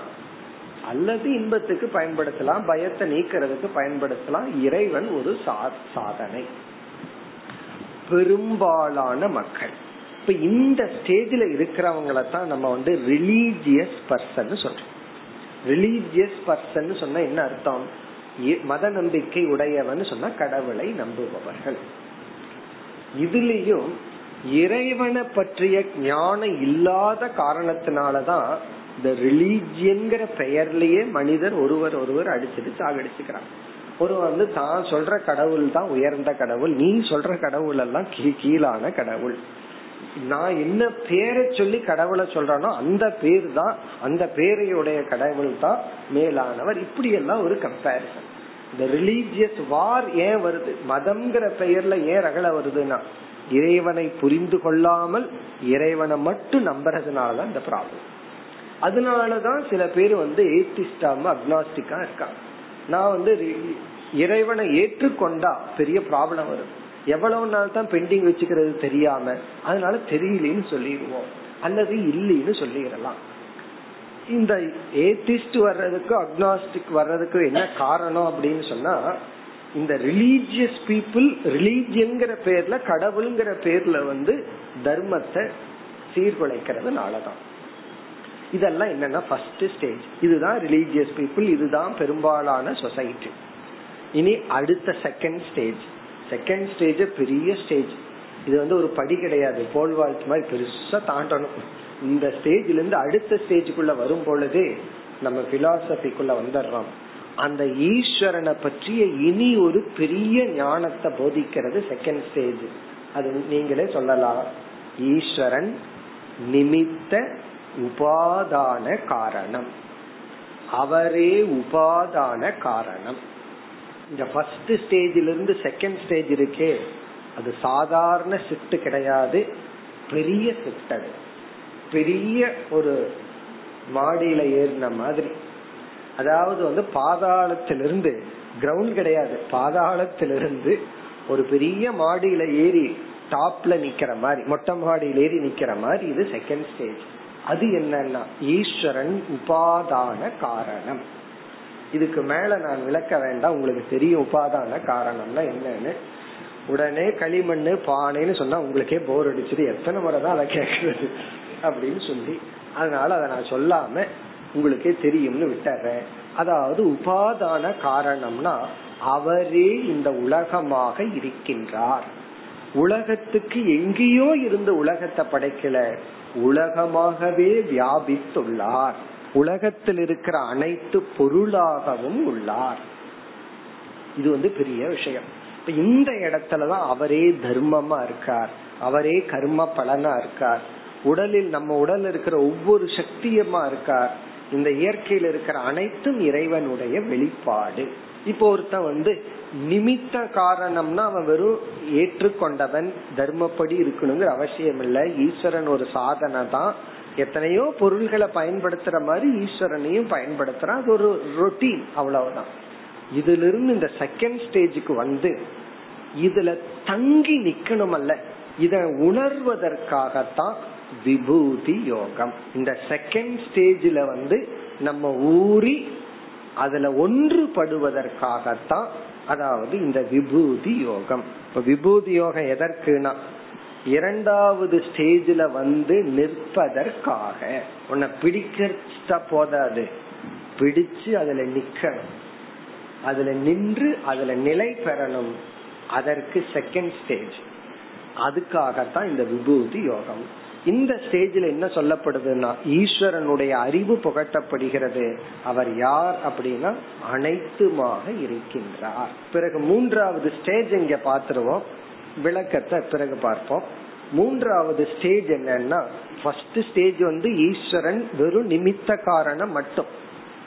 அல்லது இன்பத்துக்கு பயன்படுத்தலாம் பயத்தை நீக்கிறதுக்கு பயன்படுத்தலாம். இறைவன் ஒரு சாதனை. பெரும்பாலான மக்கள் இப்ப இந்த ஸ்டேஜ்ல இருக்கிறவங்கள தான் நம்ம வந்து ரிலீஜியஸ் பர்சன் சொல்றோம். ரிலீஜியஸ் பர்சன் சொன்னா என்ன அர்த்தம்? மத நம்பிக்கை உடையவன் சொன்னா கடவுளை நம்புபவர்கள். இதுலயும் இறைவனை பற்றிய ஞானம் இல்லாத காரணத்தினாலதான் இந்த ரிலீஜியன்கிற பெயர்லயே மனிதர் ஒருவர் ஒருவர் அடிச்சுட்டு சாகடிச்சுக்கிறாங்க ஒரு வந்து தான் சொல்ற கடவுள் தான் உயர்ந்த கடவுள் நீ சொல்ற கடவுள் எல்லாம் கீழான கடவுள். நான் என்ன பேரை சொல்லி கடவுளை சொல்றானோ அந்த பேர் தான் அந்த பேரையுடைய கடவுள் தான் மேலானவர். இப்படி எல்லாம் ஒரு கம்பேரிசன் இந்த ரிலீஜியஸ் வார் ஏன் வருது? மதம்ங்கிற பெயர்ல ஏன் ரகல வருதுன்னா இறைவனை புரிந்து கொள்ளாமல் இறைவனை மட்டும் நம்புறதுனாலதான் இந்த ப்ராப்ளம் அதனாலதான் சில பேர் வந்து ஏத்திஸ்டாம அக்னாஸ்டிக்கா இருக்காங்க. நான் வந்து இறைவனை ஏற்றுக்கொண்டா பெரிய ப்ராப்ளம் வரும். எவ்வளவு நாள் தான் பெண்டிங் வச்சுக்கிறது தெரியாம அதனால தெரியலன்னு சொல்லிடுவோம். அல்லது இல்லைன்னு சொல்லிடலாம். இந்த ஏத்திஸ்ட் வர்றதுக்கு அக்னாஸ்டிக் வர்றதுக்கு என்ன காரணம் அப்படின்னு சொன்னா இந்த ரிலீஜியஸ் பீப்புள் ரிலீஜியன்கிற பேர்ல கடவுள்ங்கிற பேர்ல வந்து தர்மத்தை சீர்குலைக்கிறதுனாலதான் இதெல்லாம் என்னன்னா ஃபர்ஸ்ட் ஸ்டேஜ் இதுதான் ரிலீஜியஸ் பீப்புள் இதுதான் பெரும்பாலான சொசைட்டி இனி அடுத்த செகண்ட் ஸ்டேஜ் செகண்ட் ஸ்டேஜ் பெரிய ஸ்டேஜ் இது வந்து ஒரு படி கிடையாது. போல் வாழ்த்து மாதிரி பெருசா தாண்டணும். இந்த ஸ்டேஜ்ல இருந்து அடுத்த ஸ்டேஜுக்குள்ள வரும் பொழுதே நம்ம பிலாசபிக்குள்ள வந்துடுறோம். அந்த ஈஸ்வரனை பற்றிய இனி ஒரு பெரிய ஞானத்தை போதிக்கிறது செகண்ட் ஸ்டேஜ் அது நீங்களே சொல்லலாம். ஈஸ்வரன் நிமித்த உபாதான காரணம். அவரே உபாதான காரணம். இந்த ஃபர்ஸ்ட் ஸ்டேஜில இருந்து செகண்ட் ஸ்டேஜ் இருக்கே அது சாதாரண ஷிஃப்ட் கிடையாது. பெரிய ஷிஃப்ட் அது. பெரிய ஒரு மாடியில ஏறின மாதிரி. அதாவது வந்து பாதாளத்திலிருந்து கிரவுண்ட் கிடையாது. பாதாளத்திலிருந்து ஒரு பெரிய மாடியில ஏறி டாப்ல நிக்கிற மாதிரி மொட்டை மாடியில ஏறி நிக்கிற மாதிரி இது செகண்ட் ஸ்டேஜ் அது என்னன்னா ஈஸ்வரன் உபாதான காரணம். இதுக்கு மேல நான் விளக்க வேண்டாம். உங்களுக்கு தெரியும் உபாதான காரணம்னா என்னன்னு. உடனே களிமண் பானைன்னு சொன்னா உங்களுக்கே போர் அடிச்சது. எத்தனை முறை தான் அதை கேட்கறது அப்படின்னு சொல்லி. அதனால அதை நான் சொல்லாம உங்களுக்கே தெரியும்னு விட்டுறேன். அதாவது உபாதான காரணம்னா அவரே இந்த உலகமாக இருக்கின்றார். உலகத்துக்கு எங்கேயோ இருந்து உலகத்தை படைக்கல. உலகமாகவே வியாபித்துள்ளார். உலகத்தில் இருக்கிற அனைத்து பொருளாகவும் உள்ளார். இது வந்து பெரிய விஷயம். இந்த இடத்துலதான் அவரே தர்மமா இருக்கார். அவரே கர்ம பலனா இருக்கார். உடலில் நம்ம உடல் இருக்கிற ஒவ்வொரு சக்தியமா இருக்கார். இந்த இயற்கையில் இருக்கிற அனைத்தும் இறைவனுடைய வெளிப்பாடு. இப்போ ஒருத்தன் வந்து நிமித்த காரணம்னா அவன் வெறும் ஏற்றுக்கொண்டவன் தர்மப்படி இருக்கணுங்கிற அவசியம் இல்ல ஈஸ்வரன் ஒரு சாதனை தான் எத்தனையோ பொருள்களை பயன்படுத்துற மாதிரி ஈஸ்வரனையும் பயன்படுத்துறான் அது ஒரு ரொட்டீன் அவ்வளவுதான். இதுல இருந்து இந்த செகண்ட் ஸ்டேஜுக்கு வந்து இதுல தங்கி நிக்கணும் அல்ல இத உணர்வதற்காகத்தான் விபூதி யோகம். இந்த செகண்ட் ஸ்டேஜில வந்து நம்ம ஊறி அதுல ஒன்றுபடுவதற்காகத்தான் அதாவது இந்த விபூதி யோகம். இப்ப விபூதி யோகம் எதற்குனா இரண்டாவது ஸ்டேஜில வந்து நிற்பதற்காக. உன்னை பிடிக்க போதாது. பிடிச்சு அதுல நிக்கணும். அதுல நின்று அதுல நிலை பெறணும். அதற்கு செகண்ட் ஸ்டேஜ் அதுக்காகத்தான் இந்த விபூதி யோகம். இந்த ஸ்டேஜில் என்ன சொல்லப்படுதுன்னா ஈஸ்வரனுடைய அறிவு புகட்டப்படுகிறது. அவர் யார் அப்படின்னா அனைத்துமாக இருக்கின்றார். பிறகு மூன்றாவது ஸ்டேஜ் இங்க பாத்துருவோம் விளக்கத்தை பிறகு பார்ப்போம். மூன்றாவது ஸ்டேஜ் என்னன்னா ஃபர்ஸ்ட் ஸ்டேஜ் வந்து ஈஸ்வரன் வெறும் நிமித்த காரணம் மட்டும்.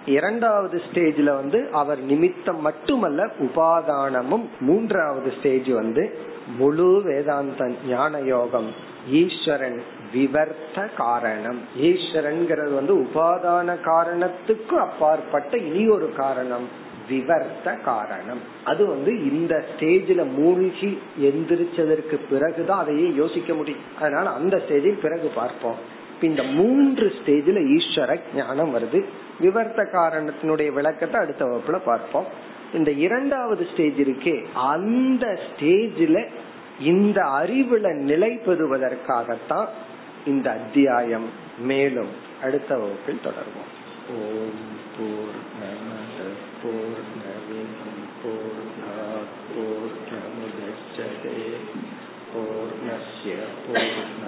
இரண்டாவது ஸ்டேஜ்ல வந்து அவர் நிமித்தம் மட்டுமல்ல உபாதானமும். மூன்றாவது ஸ்டேஜ் வந்து முழு வேதாந்த ஞான யோகம் ஈஸ்வரன் விவர்த்த காரணம். ஈஸ்வரன்கிறது வந்து உபாதான காரணத்துக்கு அப்பாற்பட்ட இனி ஒரு காரணம். விவர்த்த காரணம். அது வந்து இந்த ஸ்டேஜ்ல மூழ்கி எந்திரிச்சதற்கு பிறகுதான் அதையே யோசிக்க முடியும். அதனால அந்த ஸ்டேஜில் பிறகு பார்ப்போம். இந்த மூன்று ஸ்டேஜில் ஈஸ்வர ஞானம் வருது. விவர்த்த காரணத்தினுடைய விளக்கத்தை அடுத்த வகுப்புல பார்ப்போம். இந்த இரண்டாவது ஸ்டேஜ் இருக்கே. அந்த ஸ்டேஜில் இந்த அறிவுல நிலை பெறுவதற்காகத்தான் இந்த அத்தியாயம் மேலும் அடுத்த வகுப்பில் தொடர்வோம். ஓம் போர் நமத போர் நவீனம் போர் போர் நமுதே பூர்ணய பூர்ணமாதாய